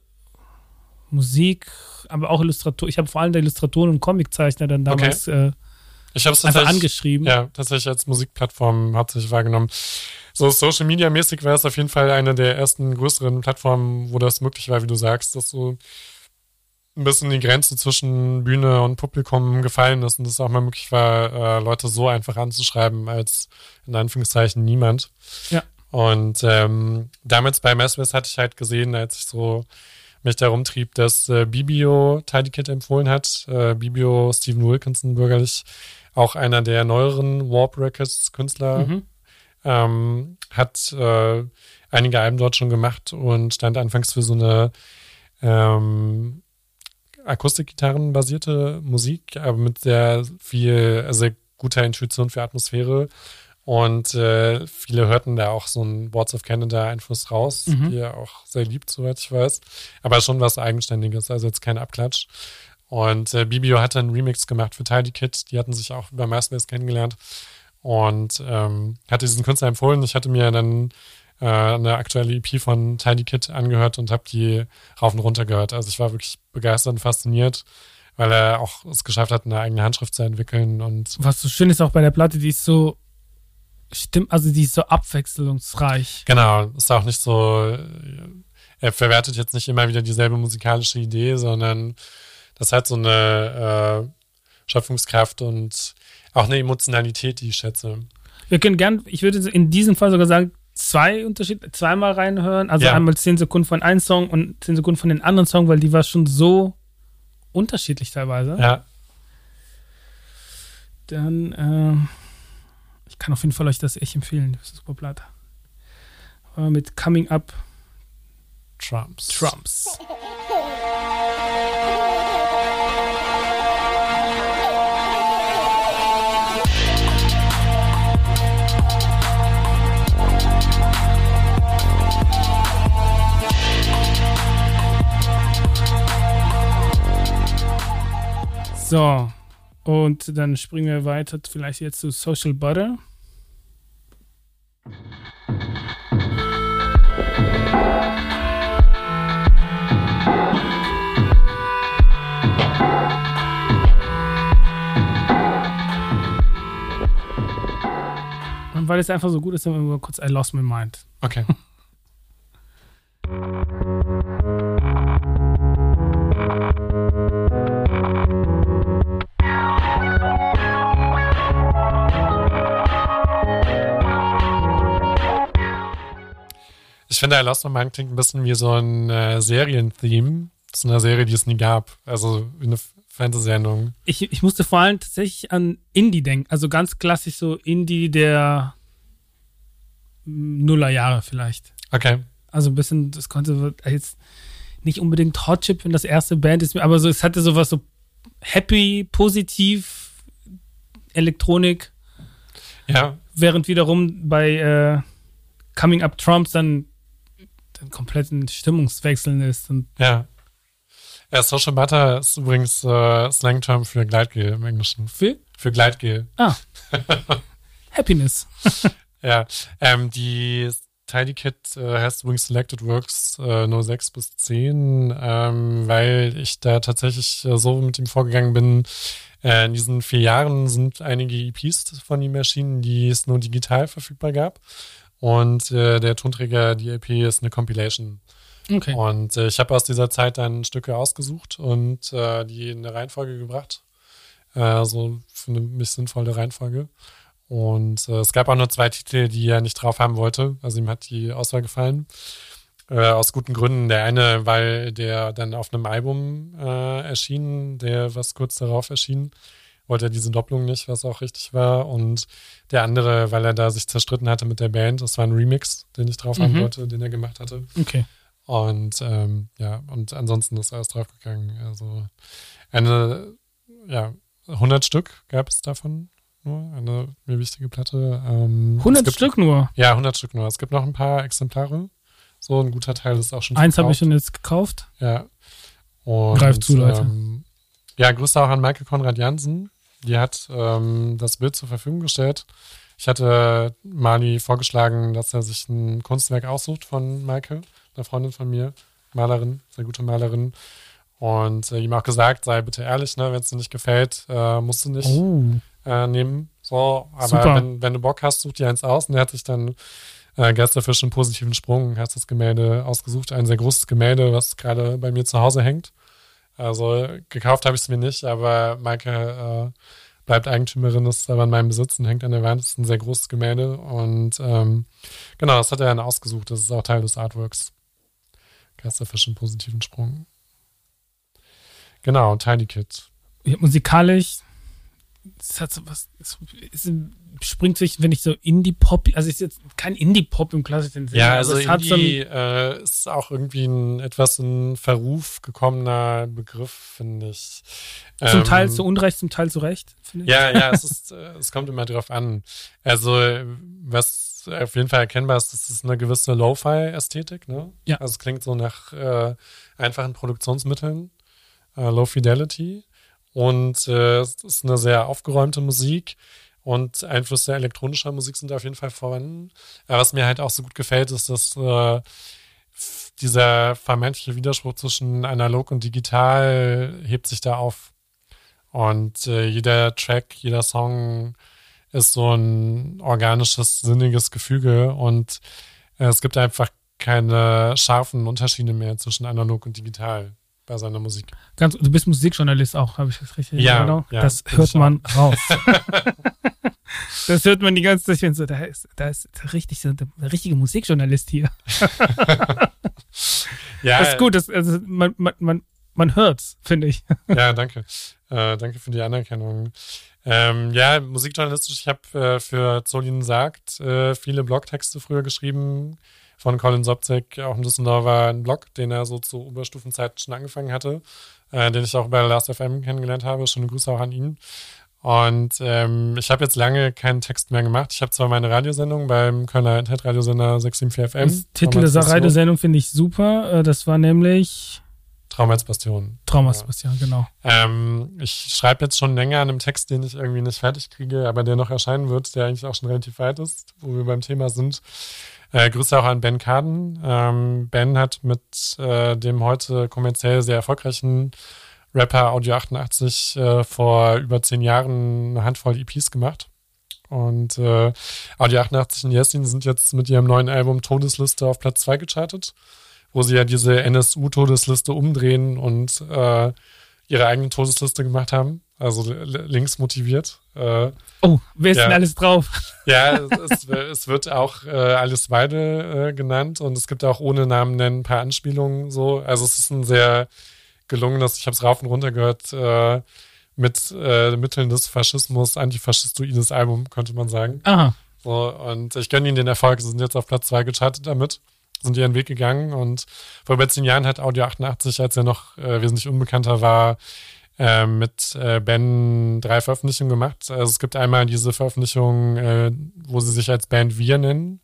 Musik, aber auch Illustrator. Ich habe vor allem der Illustratoren und Comiczeichner dann damals okay. äh, ich habe es einfach angeschrieben. Ja, tatsächlich als Musikplattform hauptsächlich wahrgenommen. So Social Media mäßig war es auf jeden Fall eine der ersten größeren Plattformen, wo das möglich war, wie du sagst, dass so ein bisschen die Grenze zwischen Bühne und Publikum gefallen ist und es auch mal möglich war, äh, Leute so einfach anzuschreiben als in Anführungszeichen niemand. Ja. Und ähm, damals bei Messwest hatte ich halt gesehen, als ich so mich darum trieb, dass äh, Bibio Tidy Kid empfohlen hat. Äh, Bibio Stephen Wilkinson bürgerlich auch einer der neueren Warp Records Künstler, mhm. ähm, hat äh, einige Alben dort schon gemacht und stand anfangs für so eine ähm, Akustikgitarren-basierte Musik, aber mit sehr viel, sehr guter Intuition für Atmosphäre. Und äh, viele hörten da auch so einen Boards of Canada-Einfluss raus, mhm. die er auch sehr liebt, soweit ich weiß. Aber schon was Eigenständiges, also jetzt kein Abklatsch. Und äh, Bibio hatte einen Remix gemacht für Tidy Kid. Die hatten sich auch über MySpace kennengelernt. Und ähm, hatte diesen Künstler empfohlen. Ich hatte mir dann äh, eine aktuelle EP von Tidy Kid angehört und habe die rauf und runter gehört. Also ich war wirklich begeistert und fasziniert, weil er auch es geschafft hat, eine eigene Handschrift zu entwickeln. Und Was so schön ist auch bei der Platte, die ist so Stimmt, also die ist so abwechslungsreich. Genau, ist auch nicht so, er verwertet jetzt nicht immer wieder dieselbe musikalische Idee, sondern das hat so eine äh, Schöpfungskraft und auch eine Emotionalität, die ich schätze. Wir können gern, ich würde in diesem Fall sogar sagen, zwei Unterschiede, zweimal reinhören. Also ja. einmal zehn Sekunden von einem Song und zehn Sekunden von den anderen Song, weil die war schon so unterschiedlich teilweise. Ja. Dann, äh, ich kann auf jeden Fall euch das echt empfehlen. Das ist super platt. Aber mit Coming Up Trumps. Trumps. So, und dann springen wir weiter vielleicht jetzt zu Social Butter. Und weil es einfach so gut ist, dann wir kurz I Lost My Mind. Okay. Ich finde, I Lost My Mind klingt ein bisschen wie so ein äh, Serientheme. Das ist eine Serie, die es nie gab. Also wie eine Fernsehsendung. Ich, ich musste vor allem tatsächlich an Indie denken. Also ganz klassisch so Indie der Nullerjahre vielleicht. Okay. Also ein bisschen, das konnte jetzt nicht unbedingt Hot Chip, wenn das erste Band ist, aber so, es hatte sowas so happy, positiv, Elektronik. Ja. Während wiederum bei äh, Coming Up Trumps dann den kompletten Stimmungswechseln ist. Und ja. Ja, Social Butter ist übrigens äh, Slangterm für Gleitgel im Englischen. Für? Für Gleitgel. Ah. Happiness. ja, ähm, die Tidy Kit äh, heißt übrigens Selected Works äh, nur 6 bis 10, ähm, weil ich da tatsächlich äh, so mit ihm vorgegangen bin. Äh, in diesen vier Jahren sind einige EPs von ihm erschienen, die es nur digital verfügbar gab. Und äh, der Tonträger, die EP, ist eine Compilation. Okay. Und äh, ich habe aus dieser Zeit dann Stücke ausgesucht und äh, die in eine Reihenfolge gebracht. Äh, so für eine mich sinnvolle Reihenfolge. Und äh, es gab auch nur zwei Titel, die er nicht drauf haben wollte. Also ihm hat die Auswahl gefallen. Äh, aus guten Gründen. Der eine, weil der dann auf einem Album äh, erschien, der was kurz darauf erschien wollte er diese Doppelung nicht, was auch richtig war. Und der andere, weil er da sich zerstritten hatte mit der Band, das war ein Remix, den ich drauf mhm. haben wollte, den er gemacht hatte. Okay. Und ähm, ja, und ansonsten ist alles draufgegangen. Also eine, ja, 100 Stück gab es davon nur, eine mir wichtige Platte. Ähm, 100 gibt, Stück nur? Ja, 100 Stück nur. Es gibt noch ein paar Exemplare. So ein guter Teil ist auch schon Eins habe ich schon jetzt gekauft. Ja. Und, Greif zu, Leute. Ähm, ja, Grüße auch an Michael Konrad Jansen, die hat ähm, das Bild zur Verfügung gestellt. Ich hatte Mali vorgeschlagen, dass er sich ein Kunstwerk aussucht von Maike, einer Freundin von mir, Malerin, sehr gute Malerin. Und äh, ihm auch gesagt, sei bitte ehrlich, ne, wenn es dir nicht gefällt, äh, musst du nicht oh. äh, nehmen. So, aber wenn, wenn du Bock hast, such dir eins aus. Und er hat sich dann äh, Geisterfisch einen positiven Sprung, hat das Gemälde ausgesucht. Ein sehr großes Gemälde, was gerade bei mir zu Hause hängt. Also gekauft habe ich es mir nicht, aber Maike äh, bleibt Eigentümerin, ist aber in meinem Besitz und hängt an der Wand. Das ist ein sehr großes Gemälde und ähm, genau, das hat er dann ausgesucht. Das ist auch Teil des Artworks. Geisterfisch im positiven Sprung. Genau, Tiny Kid. Ja, musikalisch es hat so was, es, es springt sich, wenn ich so Indie-Pop, also ist jetzt kein Indie-Pop im klassischen Sinne. Ja, also Indie so äh, ist auch irgendwie ein etwas in Verruf gekommener Begriff, finde ich. Zum ähm, Teil zu Unrecht, zum Teil zu Recht, finde ich. Ja, ja, es, ist, äh, es kommt immer drauf an. Also, was auf jeden Fall erkennbar ist, das ist eine gewisse Lo-Fi-Ästhetik, ne? Ja. Also es klingt so nach äh, einfachen Produktionsmitteln, äh, Low Fidelity. Und äh, es ist eine sehr aufgeräumte Musik und Einflüsse elektronischer Musik sind auf jeden Fall vorhanden. Aber was mir halt auch so gut gefällt, ist, dass äh, dieser vermeintliche Widerspruch zwischen analog und digital hebt sich da auf. Und äh, jeder Track, jeder Song ist so ein organisches, sinniges Gefüge und äh, es gibt einfach keine scharfen Unterschiede mehr zwischen analog und digital bei seiner Musik. Ganz, du bist Musikjournalist auch, habe ich das richtig ja, ja Das hört man raus. das hört man die ganze Zeit. So, da ist, da ist richtig so der richtige Musikjournalist hier. ja, das ist gut. Das, also man, man, man, man hört's, finde ich. ja, danke. Äh, danke für die Anerkennung. Ähm, ja, musikjournalistisch, ich habe äh, für Zolin sagt äh, viele Blogtexte früher geschrieben von Colin Sobzek, auch ein Düsseldorfer ein Blog, den er so zur Oberstufenzeit schon angefangen hatte, äh, den ich auch bei Last FM kennengelernt habe. Schöne Grüße auch an ihn. Und ähm, ich habe jetzt lange keinen Text mehr gemacht. Ich habe zwar meine Radiosendung beim Kölner Internetradiosender 674 FM. Das Titel dieser Radiosendung finde ich super. Äh, das war nämlich Traumatsbastion. Traumatsbastion, ja. genau. Ähm, ich schreibe jetzt schon länger an einem Text, den ich irgendwie nicht fertig kriege, aber der noch erscheinen wird, der eigentlich auch schon relativ weit ist, wo wir beim Thema sind. Äh, Grüße auch an Ben Carden. Ähm, ben hat mit äh, dem heute kommerziell sehr erfolgreichen Rapper Audio 88 äh, vor über zehn Jahren eine Handvoll EPs gemacht. Und äh, Audio 88 und Yesin sind jetzt mit ihrem neuen Album Todesliste auf Platz 2 gechartet, wo sie ja diese NSU-Todesliste umdrehen und äh, ihre eigene Todesliste gemacht haben also links motiviert. Äh, oh, wer ist ja. denn alles drauf? Ja, es, es wird auch äh, Alice Weide äh, genannt und es gibt auch ohne Namen nennen ein paar Anspielungen so. Also es ist ein sehr gelungenes, ich habe es rauf und runter gehört, äh, mit äh, Mitteln des Faschismus, antifaschistoides Album, könnte man sagen. Aha. So, und ich gönne ihnen den Erfolg. Sie sind jetzt auf Platz zwei gechartet damit, sind ihren Weg gegangen und vor über zehn Jahren hat Audio 88, als er noch äh, wesentlich unbekannter war, äh, mit äh, Ben drei Veröffentlichungen gemacht. Also es gibt einmal diese Veröffentlichung, äh, wo sie sich als Band Wir nennen,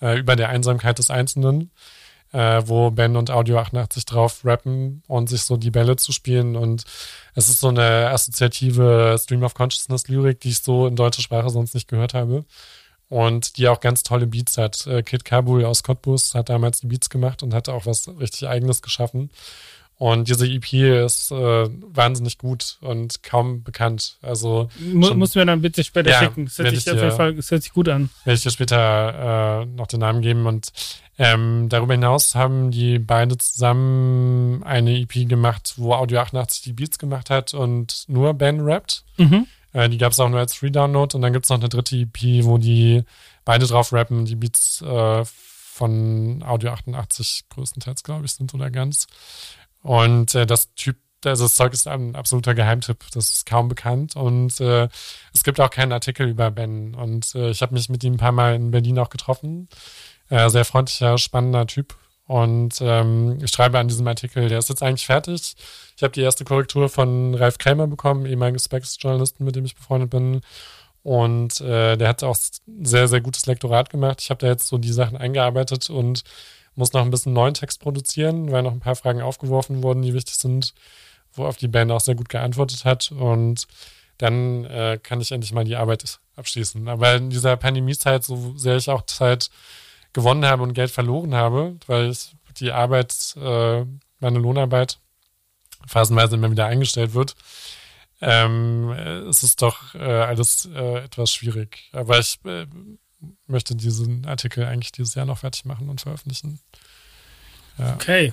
äh, über der Einsamkeit des Einzelnen, äh, wo Ben und Audio 88 drauf rappen und sich so die Bälle zu spielen. Und es ist so eine assoziative Stream of Consciousness Lyrik, die ich so in deutscher Sprache sonst nicht gehört habe. Und die auch ganz tolle Beats hat. Äh, Kid Kabul aus Cottbus hat damals die Beats gemacht und hat auch was richtig Eigenes geschaffen. Und diese EP ist äh, wahnsinnig gut und kaum bekannt. Also Mu muss mir dann bitte später ja, schicken. Das hört sich auf jeden Fall, das hört sich gut an. Werde ich dir später äh, noch den Namen geben. Und ähm, darüber hinaus haben die beide zusammen eine EP gemacht, wo Audio 88 die Beats gemacht hat und nur Ben rappt. Mhm. Äh, die gab es auch nur als Free Download. Und dann gibt es noch eine dritte EP, wo die beide drauf rappen, die Beats äh, von Audio 88 größtenteils, glaube ich, sind oder ganz. Und äh, das Typ, also das Zeug ist ein absoluter Geheimtipp. Das ist kaum bekannt. Und äh, es gibt auch keinen Artikel über Ben. Und äh, ich habe mich mit ihm ein paar Mal in Berlin auch getroffen. Äh, sehr freundlicher, spannender Typ. Und ähm, ich schreibe an diesem Artikel, der ist jetzt eigentlich fertig. Ich habe die erste Korrektur von Ralf Krämer bekommen, ehemaligen Specs-Journalisten, mit dem ich befreundet bin. Und äh, der hat auch sehr, sehr gutes Lektorat gemacht. Ich habe da jetzt so die Sachen eingearbeitet und muss noch ein bisschen neuen Text produzieren, weil noch ein paar Fragen aufgeworfen wurden, die wichtig sind, wo auf die Band auch sehr gut geantwortet hat. Und dann äh, kann ich endlich mal die Arbeit abschließen. Aber in dieser Pandemiezeit, so sehr ich auch Zeit gewonnen habe und Geld verloren habe, weil ich die Arbeit, äh, meine Lohnarbeit phasenweise immer wieder eingestellt wird, ähm, ist es doch äh, alles äh, etwas schwierig. Aber ich äh, möchte diesen Artikel eigentlich dieses Jahr noch fertig machen und veröffentlichen. Ja. Okay.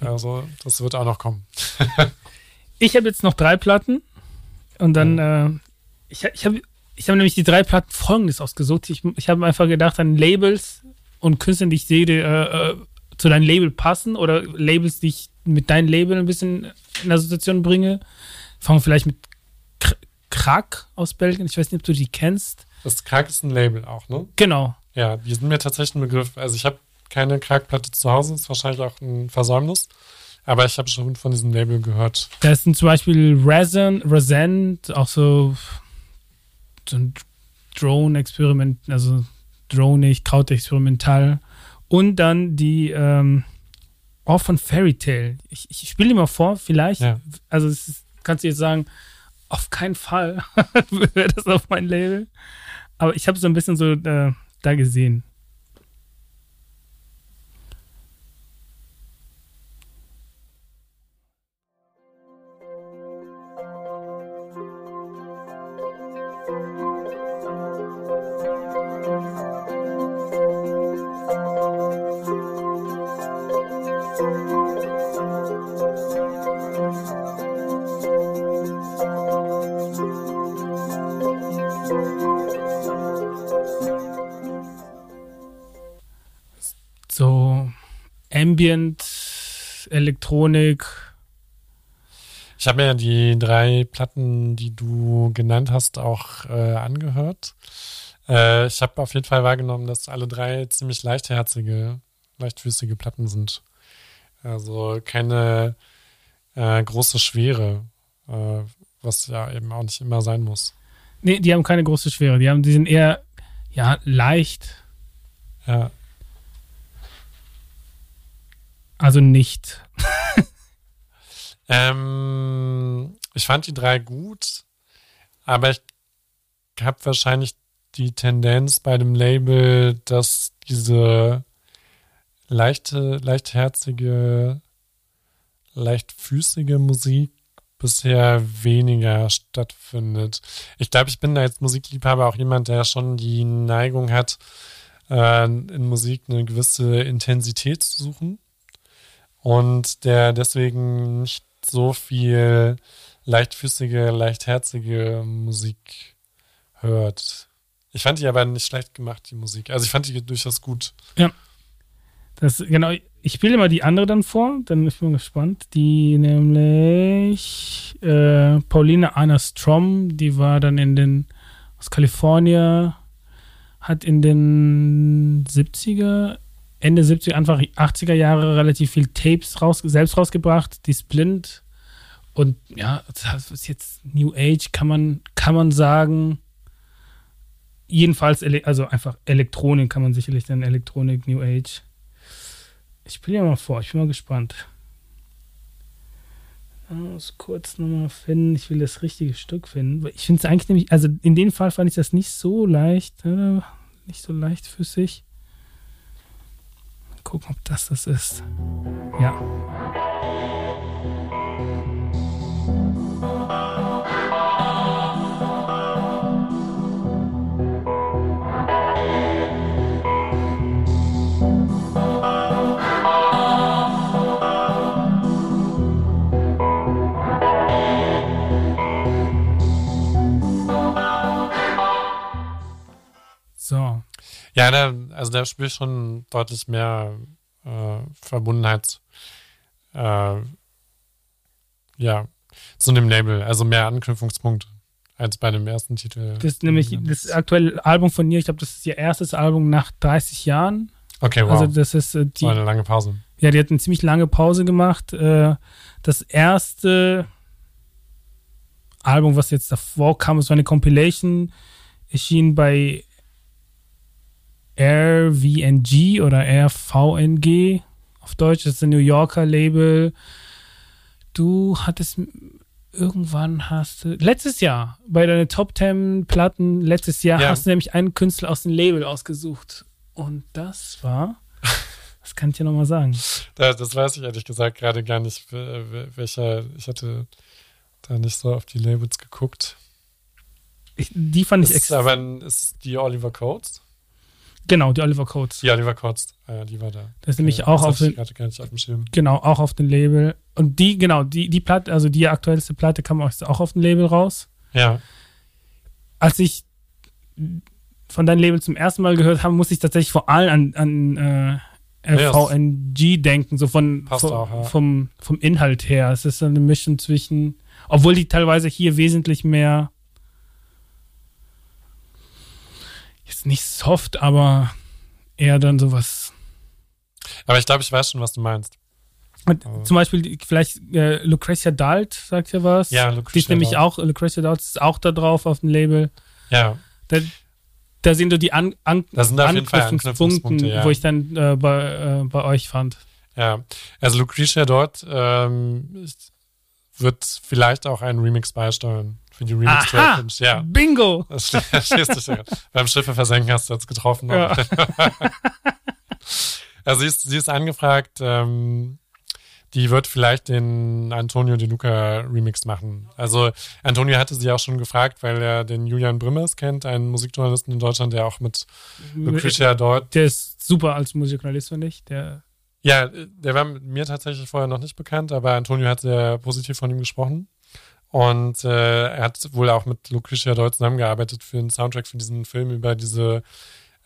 Also, das wird auch noch kommen. ich habe jetzt noch drei Platten und dann, mhm. äh, ich, ich habe ich hab nämlich die drei Platten folgendes ausgesucht. Ich, ich habe einfach gedacht an Labels und Künstler, die ich sehe, die, äh, äh, zu deinem Label passen oder Labels, die ich mit deinem Label ein bisschen in Assoziation bringe. Fangen wir vielleicht mit Krak aus Belgien. Ich weiß nicht, ob du die kennst. Das Krak ist ein Label auch, ne? Genau. Ja, die sind mir tatsächlich ein Begriff. Also ich habe keine Krak-Platte zu Hause, ist wahrscheinlich auch ein Versäumnis. Aber ich habe schon von diesem Label gehört. Da sind zum Beispiel Resin, Resent, auch so, so ein Drone-Experiment, also dronig, Kraut-experimental. Und dann die, ähm, auch von Fairy Tale. Ich, ich spiele dir mal vor, vielleicht. Ja. Also, ist, kannst du jetzt sagen, auf keinen Fall wäre das auf mein Label. Aber ich habe so ein bisschen so äh, da gesehen. Ambient, Elektronik. Ich habe mir die drei Platten, die du genannt hast, auch äh, angehört. Äh, ich habe auf jeden Fall wahrgenommen, dass alle drei ziemlich leichtherzige, leichtfüßige Platten sind. Also keine äh, große Schwere, äh, was ja eben auch nicht immer sein muss. Nee, die haben keine große Schwere. Die, haben, die sind eher ja, leicht. Ja. Also nicht. ähm, ich fand die drei gut, aber ich habe wahrscheinlich die Tendenz bei dem Label, dass diese leichte, leichtherzige, leichtfüßige Musik bisher weniger stattfindet. Ich glaube, ich bin da als Musikliebhaber auch jemand, der schon die Neigung hat, äh, in Musik eine gewisse Intensität zu suchen und der deswegen nicht so viel leichtfüßige, leichtherzige Musik hört. Ich fand die aber nicht schlecht gemacht, die Musik. Also ich fand die durchaus gut. Ja. Das, genau, ich spiele mal die andere dann vor, dann bin ich mal gespannt. Die nämlich äh, Pauline Anna Strom, die war dann in den, aus Kalifornien, hat in den 70er, Ende 70er, Anfang 80er Jahre relativ viel Tapes raus, selbst rausgebracht, die Splint. Und ja, das ist jetzt New Age, kann man, kann man sagen. Jedenfalls, also einfach Elektronik kann man sicherlich dann Elektronik, New Age. Ich spiele ja mal vor, ich bin mal gespannt. Ich muss kurz nochmal finden. Ich will das richtige Stück finden. Ich finde es eigentlich nämlich, also in dem Fall fand ich das nicht so leicht, äh, nicht so leichtfüßig gucken, ob das das ist. Ja. Ja, da, also da spielt schon deutlich mehr äh, Verbundenheit, äh, ja, zu dem Label, also mehr Anknüpfungspunkte als bei dem ersten Titel. Das ist nämlich das aktuelle Album von ihr, ich glaube, das ist ihr erstes Album nach 30 Jahren. Okay, wow. Also das ist äh, die. War eine lange Pause. Ja, die hat eine ziemlich lange Pause gemacht. Äh, das erste Album, was jetzt davor kam, ist so eine Compilation, erschien bei RVNG oder RVNG auf Deutsch. Das ist ein New Yorker Label. Du hattest irgendwann hast du letztes Jahr bei deinen Top 10 Platten letztes Jahr ja. hast du nämlich einen Künstler aus dem Label ausgesucht und das war was kann ich dir nochmal sagen? Das, das weiß ich ehrlich gesagt gerade gar nicht, welcher. Ich hatte da nicht so auf die Labels geguckt. Ich, die fand ich extra. Aber ist die Oliver Coates? Genau, die Oliver Coates. Die Oliver Coates, ja, die war da. Das ist nämlich ja, auch auf den, auf dem Schirm. Genau, auch auf dem Label. Und die, genau, die, die Platte, also die aktuellste Platte kam auch auf dem Label raus. Ja. Als ich von deinem Label zum ersten Mal gehört habe, musste ich tatsächlich vor allem an, an äh, RVNG denken, so von, Passt von auch, ja. vom, vom Inhalt her. Es ist eine Mischung zwischen, obwohl die teilweise hier wesentlich mehr ist nicht soft, aber eher dann sowas. Aber ich glaube, ich weiß schon, was du meinst. Und zum Beispiel vielleicht äh, Lucretia Dalt sagt ja was. Ja, Lucretia Die ist nämlich auch, Lucretia Dalt ist auch da drauf auf dem Label. Ja. Da, da sind so die An An Anknüpfungspunkte, ja. wo ich dann äh, bei, äh, bei euch fand. Ja, also Lucretia dort ähm, wird vielleicht auch einen Remix beisteuern für die remix Aha, Ja. Bingo! Das stehst du ja. Beim Schiffe versenken hast du jetzt getroffen. Ja. also sie ist, sie ist angefragt, ähm, die wird vielleicht den Antonio De Luca Remix machen. Also Antonio hatte sie auch schon gefragt, weil er den Julian Brimmers kennt, einen Musikjournalisten in Deutschland, der auch mit Lucretia dort. Der ist super als Musikjournalist, finde ich. Der ja, der war mir tatsächlich vorher noch nicht bekannt, aber Antonio hat sehr positiv von ihm gesprochen. Und äh, er hat wohl auch mit Lucretia Dort zusammengearbeitet für den Soundtrack für diesen Film über diese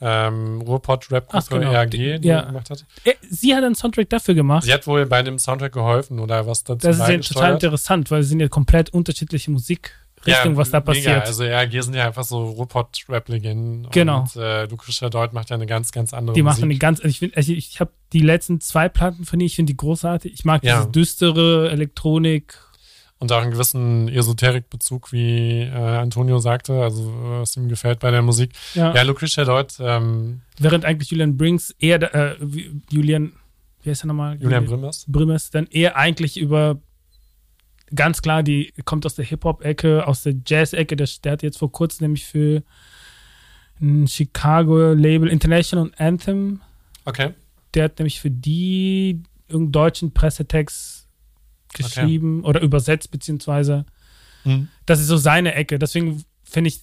ähm, Ruhrpott-Rap-Gruppe genau. ERG, die ja. er gemacht hat. Sie hat einen Soundtrack dafür gemacht. Sie hat wohl bei dem Soundtrack geholfen oder was dazu Das ist ja total interessant, weil es sind ja komplett unterschiedliche Musik. Richtung, ja, was da passiert. Mega. Also ERG sind ja einfach so Ruhrpott-Rap-Legenden. Genau. Und äh, Lucretia Deut macht ja eine ganz, ganz andere die Musik. Die machen eine ganz, ich finde, also ich, ich habe die letzten zwei Platten von ihr, ich finde die großartig. Ich mag ja. diese düstere Elektronik, und auch einen gewissen Esoterik-Bezug, wie äh, Antonio sagte, also was ihm gefällt bei der Musik. Ja, ja Lucretia Deut. Ähm, Während eigentlich Julian Brinks eher, äh, Julian, wie heißt er nochmal? Julian Brimmers. Brimmers, dann eher eigentlich über, ganz klar, die kommt aus der Hip-Hop-Ecke, aus der Jazz-Ecke, der, der hat jetzt vor kurzem nämlich für ein Chicago-Label International Anthem. Okay. Der hat nämlich für die irgendeinen deutschen Pressetext geschrieben okay. oder übersetzt, beziehungsweise. Mhm. Das ist so seine Ecke. Deswegen finde ich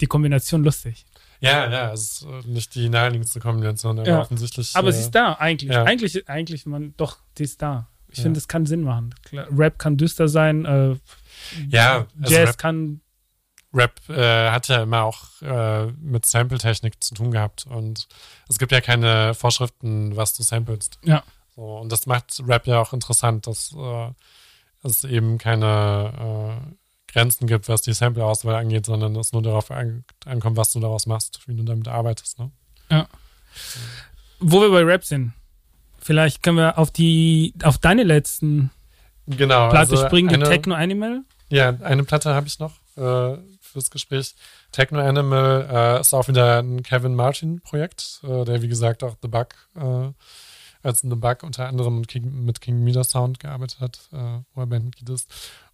die Kombination lustig. Ja, ja, es ist äh, nicht die naheliegendste Kombination, aber ja. offensichtlich. Aber äh, sie ist da, eigentlich. Ja. Eigentlich, eigentlich, man, doch, sie ist da. Ich ja. finde, es kann Sinn machen. Rap kann düster sein, äh, ja, also Jazz Rap, kann. Rap äh, hat ja immer auch äh, mit Sample-Technik zu tun gehabt und es gibt ja keine Vorschriften, was du samplest. Ja. So, und das macht Rap ja auch interessant, dass äh, es eben keine äh, Grenzen gibt, was die Sample-Auswahl angeht, sondern es nur darauf an, ankommt, was du daraus machst, wie du damit arbeitest. Ne? Ja. Wo wir bei Rap sind, vielleicht können wir auf die, auf deine letzten genau, Platte also springen, die Techno Animal. Ja, eine Platte habe ich noch äh, fürs Gespräch. Techno Animal äh, ist auch wieder ein Kevin Martin-Projekt, äh, der wie gesagt auch The Bug äh, als The Bug unter anderem mit King, mit King Meter Sound gearbeitet hat, äh, wo er Bandmitglied ist.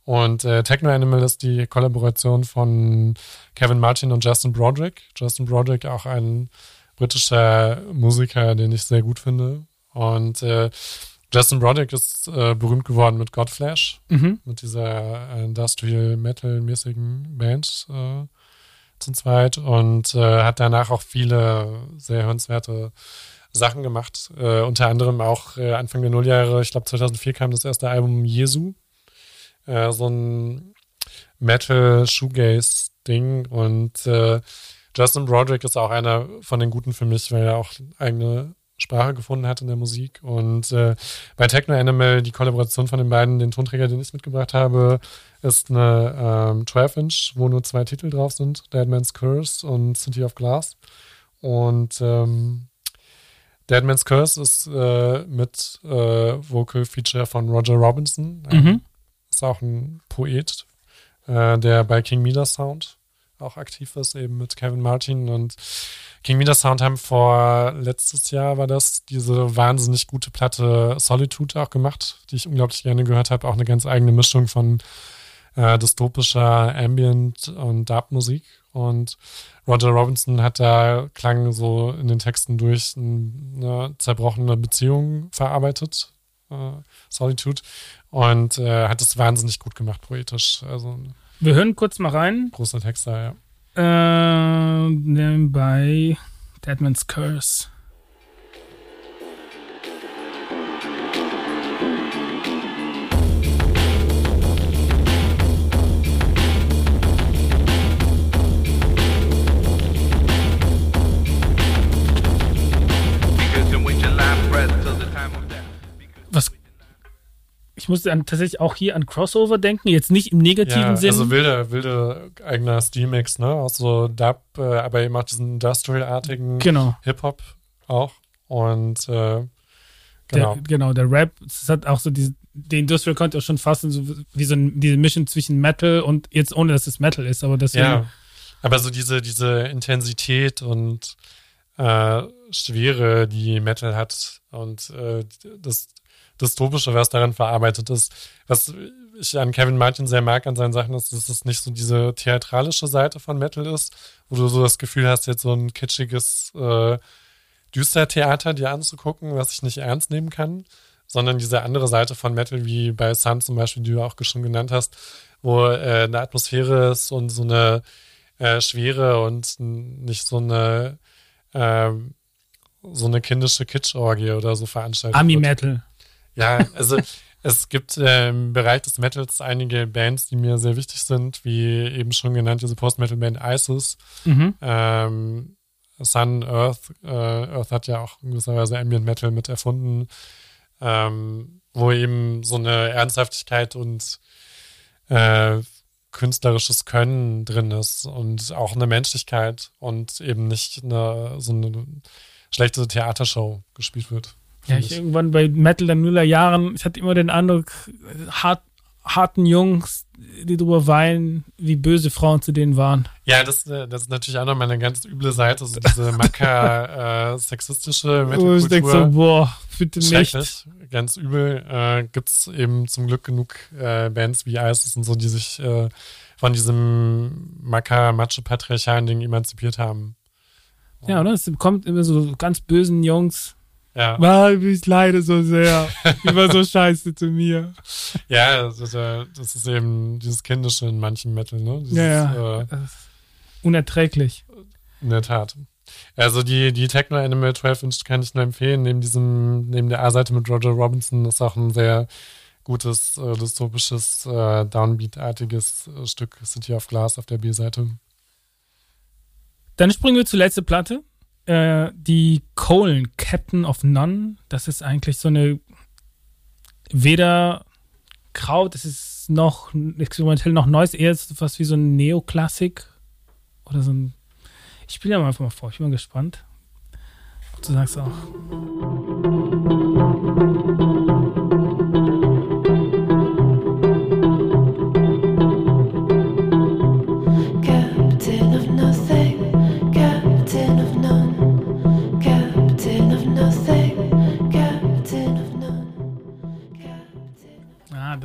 Und äh, Techno Animal ist die Kollaboration von Kevin Martin und Justin Broderick. Justin Broderick auch ein britischer Musiker, den ich sehr gut finde. Und äh, Justin Broderick ist äh, berühmt geworden mit Godflash, mhm. mit dieser äh, Industrial Metal-mäßigen Band äh, zum zweit und äh, hat danach auch viele sehr hörenswerte Sachen gemacht. Äh, unter anderem auch äh, Anfang der Nulljahre, ich glaube 2004 kam das erste Album Jesu. So ein Metal-Shoegaze-Ding. Und Justin Broderick ist auch einer von den Guten für mich, weil er auch eigene Sprache gefunden hat in der Musik. Und äh, bei Techno Animal, die Kollaboration von den beiden, den Tonträger, den ich mitgebracht habe, ist eine ähm, 12-Inch, wo nur zwei Titel drauf sind: Dead Man's Curse und City of Glass. Und ähm, Deadman's Curse ist äh, mit äh, Vocal Feature von Roger Robinson. Mhm. Ist auch ein Poet, äh, der bei King Meter Sound auch aktiv ist, eben mit Kevin Martin. Und King Meter Sound haben vor letztes Jahr war das diese wahnsinnig gute Platte Solitude auch gemacht, die ich unglaublich gerne gehört habe. Auch eine ganz eigene Mischung von äh, dystopischer Ambient und Dark-Musik. Und Roger Robinson hat da klang so in den Texten durch eine zerbrochene Beziehung verarbeitet, äh, Solitude, und äh, hat es wahnsinnig gut gemacht poetisch. Also wir hören kurz mal rein. Großer Texter, ja. Äh, bei Deadman's Curse. Ich musste dann tatsächlich auch hier an Crossover denken, jetzt nicht im negativen ja, Sinn. Also wilde, wilde eigener Stilmix, ne? Auch so Dub, äh, aber eben auch diesen Industrial-artigen genau. Hip-Hop auch. Und äh, genau. Der, genau, der Rap, es hat auch so diese, die Industrial konnte auch schon fassen, so wie so ein, diese Mission zwischen Metal und jetzt ohne, dass es Metal ist, aber deswegen. Ja, aber so diese, diese Intensität und äh, Schwere, die Metal hat und äh, das Dystopische, was daran verarbeitet ist. Was ich an Kevin Martin sehr mag an seinen Sachen, ist, dass es nicht so diese theatralische Seite von Metal ist, wo du so das Gefühl hast, jetzt so ein kitschiges äh, Düstertheater dir anzugucken, was ich nicht ernst nehmen kann, sondern diese andere Seite von Metal, wie bei Sun zum Beispiel, die du auch schon genannt hast, wo äh, eine Atmosphäre ist und so eine äh, Schwere und nicht so eine äh, so eine kindische Kitschorgie oder so veranstaltet. Ami-Metal. Ja, also es gibt äh, im Bereich des Metals einige Bands, die mir sehr wichtig sind, wie eben schon genannt, diese Post-Metal-Band ISIS. Mhm. Ähm, Sun, Earth. Äh, Earth hat ja auch in gewisser Weise Ambient Metal mit erfunden, ähm, wo eben so eine Ernsthaftigkeit und äh, künstlerisches Können drin ist und auch eine Menschlichkeit und eben nicht eine, so eine schlechte Theatershow gespielt wird. Ja, ich irgendwann bei Metal der Nuller Jahren, ich hatte immer den Eindruck, hart, harten Jungs, die drüber weinen, wie böse Frauen zu denen waren. Ja, das, äh, das ist natürlich auch nochmal eine ganz üble Seite, so diese macker-sexistische äh, Metal-Kultur. ich denke so, boah, bitte nicht. Ganz übel. Äh, gibt's eben zum Glück genug äh, Bands wie ISIS und so, die sich äh, von diesem macker-macho-patriarchalen Ding emanzipiert haben. Ja, oder? Es kommt immer so ganz bösen Jungs ja. Mann, ich leide so sehr. War so scheiße zu mir. Ja, das ist, das ist eben dieses Kindische in manchen Metal, ne? Dieses, ja, ja. Äh, unerträglich. In der Tat. Also die, die Techno Animal 12 Inch kann ich nur empfehlen. Neben diesem, neben der A-Seite mit Roger Robinson ist auch ein sehr gutes, äh, dystopisches, äh, Downbeat-artiges äh, Stück City of Glass auf der B-Seite. Dann springen wir zur letzten Platte. Äh, die Colin, Captain of None, das ist eigentlich so eine weder Kraut, das ist noch experimentell noch Neues, eher was wie so ein Neoklassik oder so ein. Ich spiele ja einfach mal vor, ich bin mal gespannt. Du sagst auch.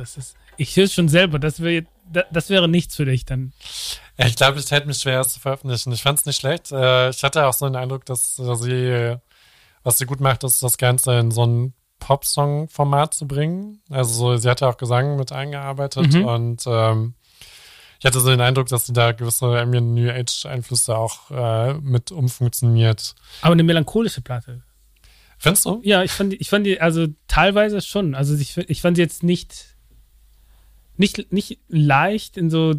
Das ist. Ich höre es schon selber, das, wär, das wäre nichts für dich dann. Ich glaube, es hätte mich schwer, es zu veröffentlichen. Ich fand es nicht schlecht. Äh, ich hatte auch so den Eindruck, dass sie, was sie gut macht, ist das Ganze in so ein Pop-Song-Format zu bringen. Also so, sie hat ja auch Gesang mit eingearbeitet mhm. und ähm, ich hatte so den Eindruck, dass sie da gewisse Ambient New Age-Einflüsse auch äh, mit umfunktioniert. Aber eine melancholische Platte. Findest du? Ja, ich fand, ich fand die, also teilweise schon. Also ich, ich fand sie jetzt nicht nicht, nicht leicht, in so,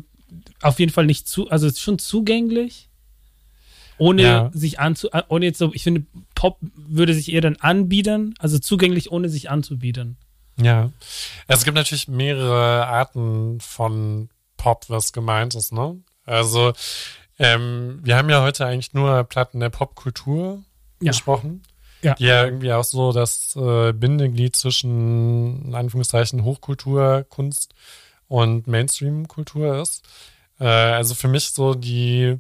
auf jeden Fall nicht zu, also schon zugänglich, ohne ja. sich anzu, ohne jetzt so, ich finde, Pop würde sich eher dann anbiedern, also zugänglich, ohne sich anzubiedern. Ja. Es gibt natürlich mehrere Arten von Pop, was gemeint ist, ne? Also, ähm, wir haben ja heute eigentlich nur Platten der Popkultur ja. gesprochen. Ja. Die ja irgendwie auch so das äh, Bindeglied zwischen, in Anführungszeichen, Hochkultur, Kunst und Mainstream-Kultur ist. Äh, also für mich so die,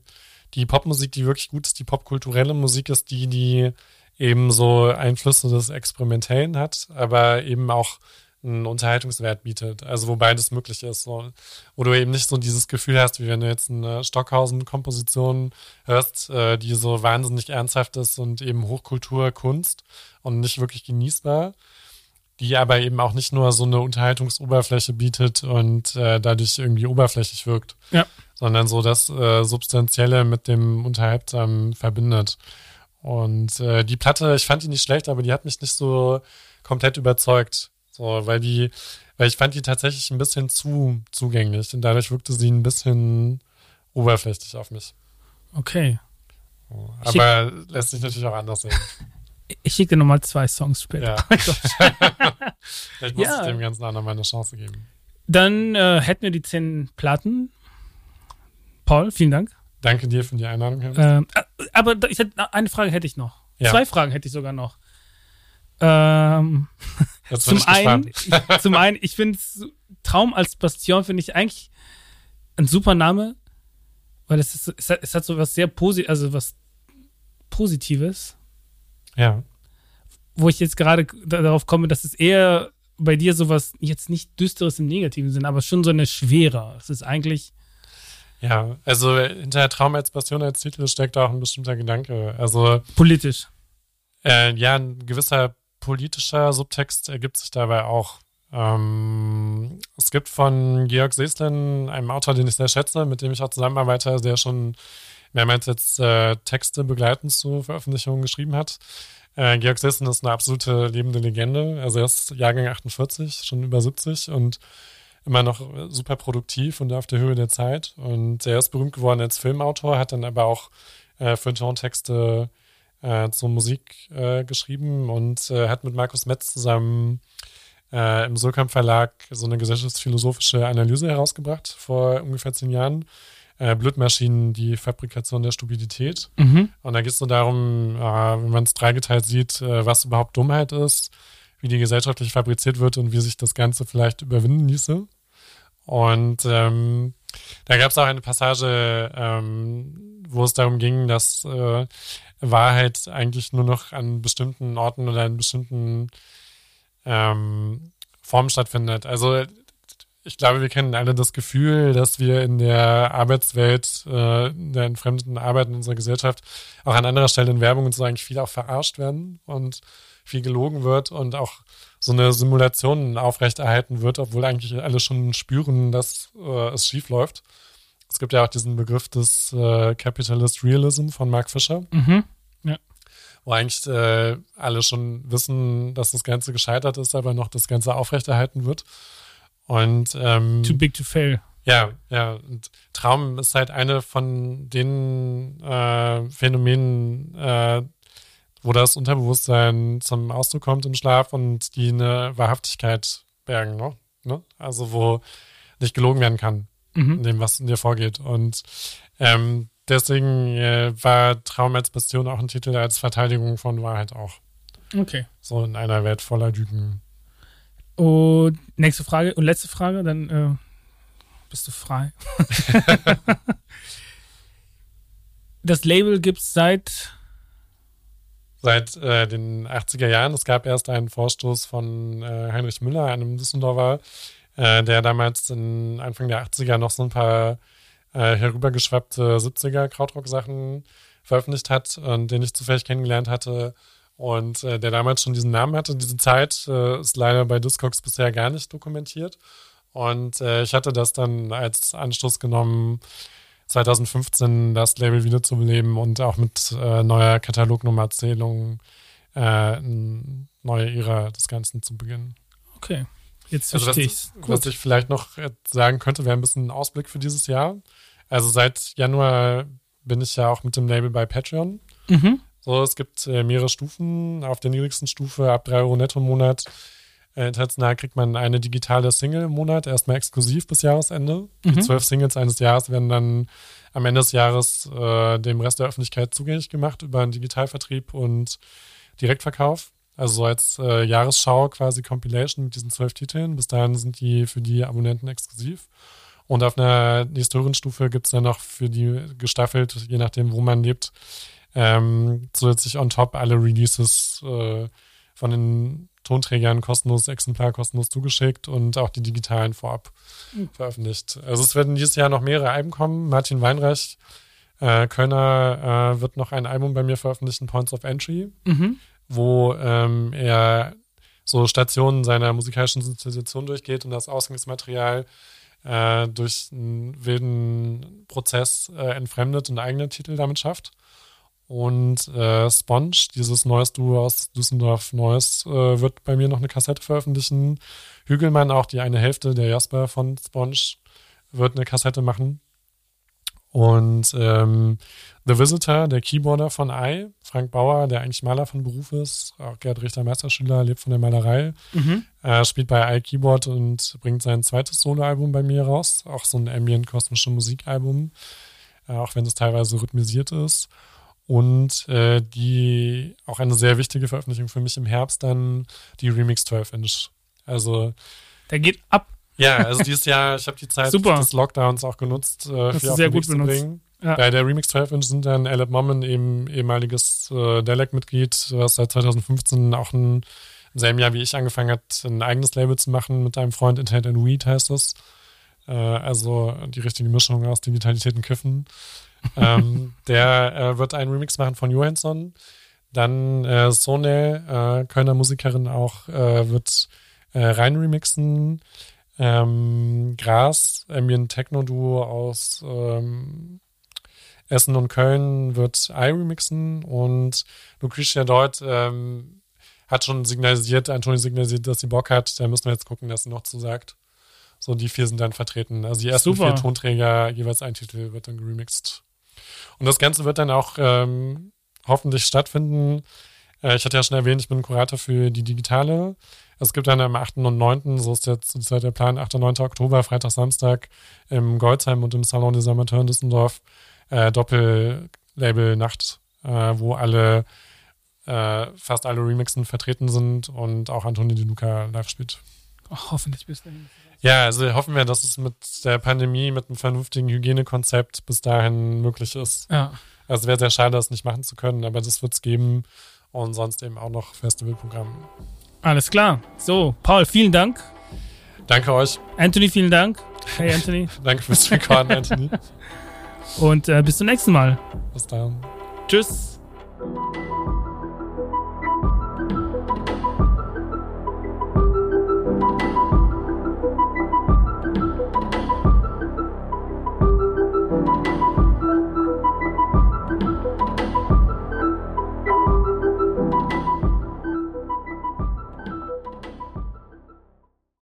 die Popmusik, die wirklich gut ist, die popkulturelle Musik ist die, die eben so Einflüsse des Experimentellen hat, aber eben auch einen Unterhaltungswert bietet. Also wo beides möglich ist. So. Wo du eben nicht so dieses Gefühl hast, wie wenn du jetzt eine Stockhausen-Komposition hörst, äh, die so wahnsinnig ernsthaft ist und eben Hochkultur, Kunst und nicht wirklich genießbar, die aber eben auch nicht nur so eine Unterhaltungsoberfläche bietet und äh, dadurch irgendwie oberflächlich wirkt, ja. sondern so das äh, Substanzielle mit dem Unterhaltsamen verbindet. Und äh, die Platte, ich fand die nicht schlecht, aber die hat mich nicht so komplett überzeugt. So, weil die, weil ich fand die tatsächlich ein bisschen zu zugänglich und dadurch wirkte sie ein bisschen oberflächlich auf mich. Okay. Aber lässt sich natürlich auch anders sehen. Ich schicke dir nochmal zwei Songs später. Ja. Vielleicht muss ja. ich dem Ganzen auch nochmal eine Chance geben. Dann äh, hätten wir die zehn Platten. Paul, vielen Dank. Danke dir für die Einladung. Ähm, äh, aber ich hätte, eine Frage hätte ich noch. Ja. Zwei Fragen hätte ich sogar noch. Ähm, zum, einen, ich, zum einen, ich finde Traum als Bastion finde ich eigentlich ein super Name, weil es, ist, es, hat, es hat so was sehr Posi also was Positives. Ja. Wo ich jetzt gerade darauf komme, dass es eher bei dir sowas jetzt nicht düsteres im negativen Sinn, aber schon so eine Schwere. Es ist eigentlich. Ja, also hinter Traum als Passion als Titel steckt auch ein bestimmter Gedanke. Also. Politisch. Äh, ja, ein gewisser politischer Subtext ergibt sich dabei auch. Ähm, es gibt von Georg Seslin, einem Autor, den ich sehr schätze, mit dem ich auch zusammenarbeite, der schon mehrmals jetzt äh, Texte begleitend zu Veröffentlichungen geschrieben hat. Äh, Georg Seslin ist eine absolute lebende Legende. Also er ist Jahrgang 48, schon über 70 und immer noch super produktiv und auf der Höhe der Zeit. Und er ist berühmt geworden als Filmautor, hat dann aber auch äh, Feuilleton-Texte äh, zur Musik äh, geschrieben und äh, hat mit Markus Metz zusammen äh, im Surkamp Verlag so eine gesellschaftsphilosophische Analyse herausgebracht vor ungefähr zehn Jahren. Äh, Blutmaschinen, die Fabrikation der Stupidität. Mhm. Und da geht es so darum, äh, wenn man es dreigeteilt sieht, äh, was überhaupt Dummheit ist, wie die gesellschaftlich fabriziert wird und wie sich das Ganze vielleicht überwinden ließe. Und ähm, da gab es auch eine Passage, ähm, wo es darum ging, dass äh, Wahrheit eigentlich nur noch an bestimmten Orten oder in bestimmten ähm, Formen stattfindet. Also ich glaube, wir kennen alle das Gefühl, dass wir in der Arbeitswelt, äh, in der entfremdeten Arbeit in unserer Gesellschaft auch an anderer Stelle in Werbung und so eigentlich viel auch verarscht werden und viel gelogen wird und auch so eine Simulation aufrechterhalten wird, obwohl eigentlich alle schon spüren, dass äh, es schief läuft. Es gibt ja auch diesen Begriff des äh, Capitalist Realism von Mark Fisher. Mhm. Ja. Wo eigentlich alle schon wissen, dass das Ganze gescheitert ist, aber noch das Ganze aufrechterhalten wird. Und ähm, Too big to fail. Ja, ja. Und Traum ist halt eine von den äh, Phänomenen, äh, wo das Unterbewusstsein zum Ausdruck kommt im Schlaf und die eine Wahrhaftigkeit bergen, ne? ne? Also wo nicht gelogen werden kann mhm. in dem, was in dir vorgeht. Und ähm, deswegen äh, war Traum als Bastion auch ein Titel als Verteidigung von Wahrheit auch. Okay. So in einer Welt voller Lügen. Und nächste Frage und letzte Frage, dann äh, bist du frei. das Label gibt es seit seit äh, den 80er Jahren. Es gab erst einen Vorstoß von äh, Heinrich Müller, einem Düsseldorfer, äh, der damals in Anfang der 80er noch so ein paar äh, herübergeschwappte 70er Krautrock-Sachen veröffentlicht hat und den ich zufällig kennengelernt hatte und äh, der damals schon diesen Namen hatte. Diese Zeit äh, ist leider bei Discogs bisher gar nicht dokumentiert. Und äh, ich hatte das dann als Anstoß genommen, 2015 das Label wiederzubeleben und auch mit äh, neuer Katalognummerzählung äh, eine neue Ära des Ganzen zu beginnen. Okay. Jetzt also verstehe also was, was ich vielleicht noch sagen könnte, wäre ein bisschen ein Ausblick für dieses Jahr. Also seit Januar bin ich ja auch mit dem Label bei Patreon. Mhm. So, es gibt äh, mehrere Stufen. Auf der niedrigsten Stufe ab 3 Euro netto im Monat äh, international kriegt man eine digitale Single im Monat, erstmal exklusiv bis Jahresende. Mhm. Die zwölf Singles eines Jahres werden dann am Ende des Jahres äh, dem Rest der Öffentlichkeit zugänglich gemacht über einen Digitalvertrieb und Direktverkauf. Also so als äh, Jahresschau quasi Compilation mit diesen zwölf Titeln. Bis dahin sind die für die Abonnenten exklusiv. Und auf einer nächsten höheren Stufe gibt es dann noch für die gestaffelt, je nachdem, wo man lebt, ähm, zusätzlich on top alle Releases äh, von den Tonträgern kostenlos Exemplar kostenlos zugeschickt und auch die digitalen vorab mhm. veröffentlicht. Also es werden dieses Jahr noch mehrere Alben kommen. Martin Weinreich, äh, Kölner, äh, wird noch ein Album bei mir veröffentlichen, Points of Entry. Mhm wo ähm, er so Stationen seiner musikalischen Sozialisation durchgeht und das Ausgangsmaterial äh, durch einen wilden Prozess äh, entfremdet und eigene Titel damit schafft. Und äh, Sponge, dieses neues Duo aus Düsseldorf Neues, äh, wird bei mir noch eine Kassette veröffentlichen. Hügelmann, auch die eine Hälfte der Jasper von Sponge, wird eine Kassette machen. Und ähm, The Visitor, der Keyboarder von I, Frank Bauer, der eigentlich Maler von Beruf ist, auch Gerd Richter Meisterschüler, lebt von der Malerei, mhm. äh, spielt bei I Keyboard und bringt sein zweites Soloalbum bei mir raus, auch so ein ambient kosmische Musikalbum, äh, auch wenn es teilweise rhythmisiert ist. Und äh, die auch eine sehr wichtige Veröffentlichung für mich im Herbst dann die Remix 12 Inch. Also der geht ab. Ja, also dieses Jahr, ich habe die Zeit Super. des Lockdowns auch genutzt, äh, für sehr gut benutzt. bringen. Ja. Bei der Remix 12 Inch sind dann Alec Mommen, eben ehemaliges äh, Delec-Mitglied, was seit 2015 auch ein, im selben Jahr wie ich angefangen hat, ein eigenes Label zu machen mit einem Freund, Internet and Weed heißt es. Äh, also die richtige Mischung aus Digitalität und Kiffen. Ähm, der äh, wird einen Remix machen von Johansson. Dann äh, Sone, äh, Kölner Musikerin auch, äh, wird äh, rein remixen. Ähm, Gras, Ambient Techno Duo aus ähm, Essen und Köln wird I remixen und Lucretia dort ähm, hat schon signalisiert, Antoni signalisiert, dass sie Bock hat. Da müssen wir jetzt gucken, dass sie noch zusagt. So, die vier sind dann vertreten. Also die ersten Super. vier Tonträger, jeweils ein Titel wird dann geremixed. Und das Ganze wird dann auch ähm, hoffentlich stattfinden. Äh, ich hatte ja schon erwähnt, ich bin Kurator für die Digitale. Es gibt dann am 8. und 9., so ist jetzt zurzeit der Plan, 8. und 9. Oktober, Freitag, Samstag im Goldsheim und im Salon des Amateurs in Düsseldorf äh, Doppellabel-Nacht, äh, wo alle, äh, fast alle Remixen vertreten sind und auch Antoni Di Luca live spielt. Oh, hoffentlich bis dahin. Ja, also hoffen wir, dass es mit der Pandemie, mit einem vernünftigen Hygienekonzept bis dahin möglich ist. Ja. Also wäre sehr schade, das nicht machen zu können, aber das wird es geben und sonst eben auch noch Festivalprogramm. Alles klar. So, Paul, vielen Dank. Danke euch. Anthony, vielen Dank. Hey, Anthony. Danke fürs Recorden, Anthony. Und äh, bis zum nächsten Mal. Bis dann. Tschüss.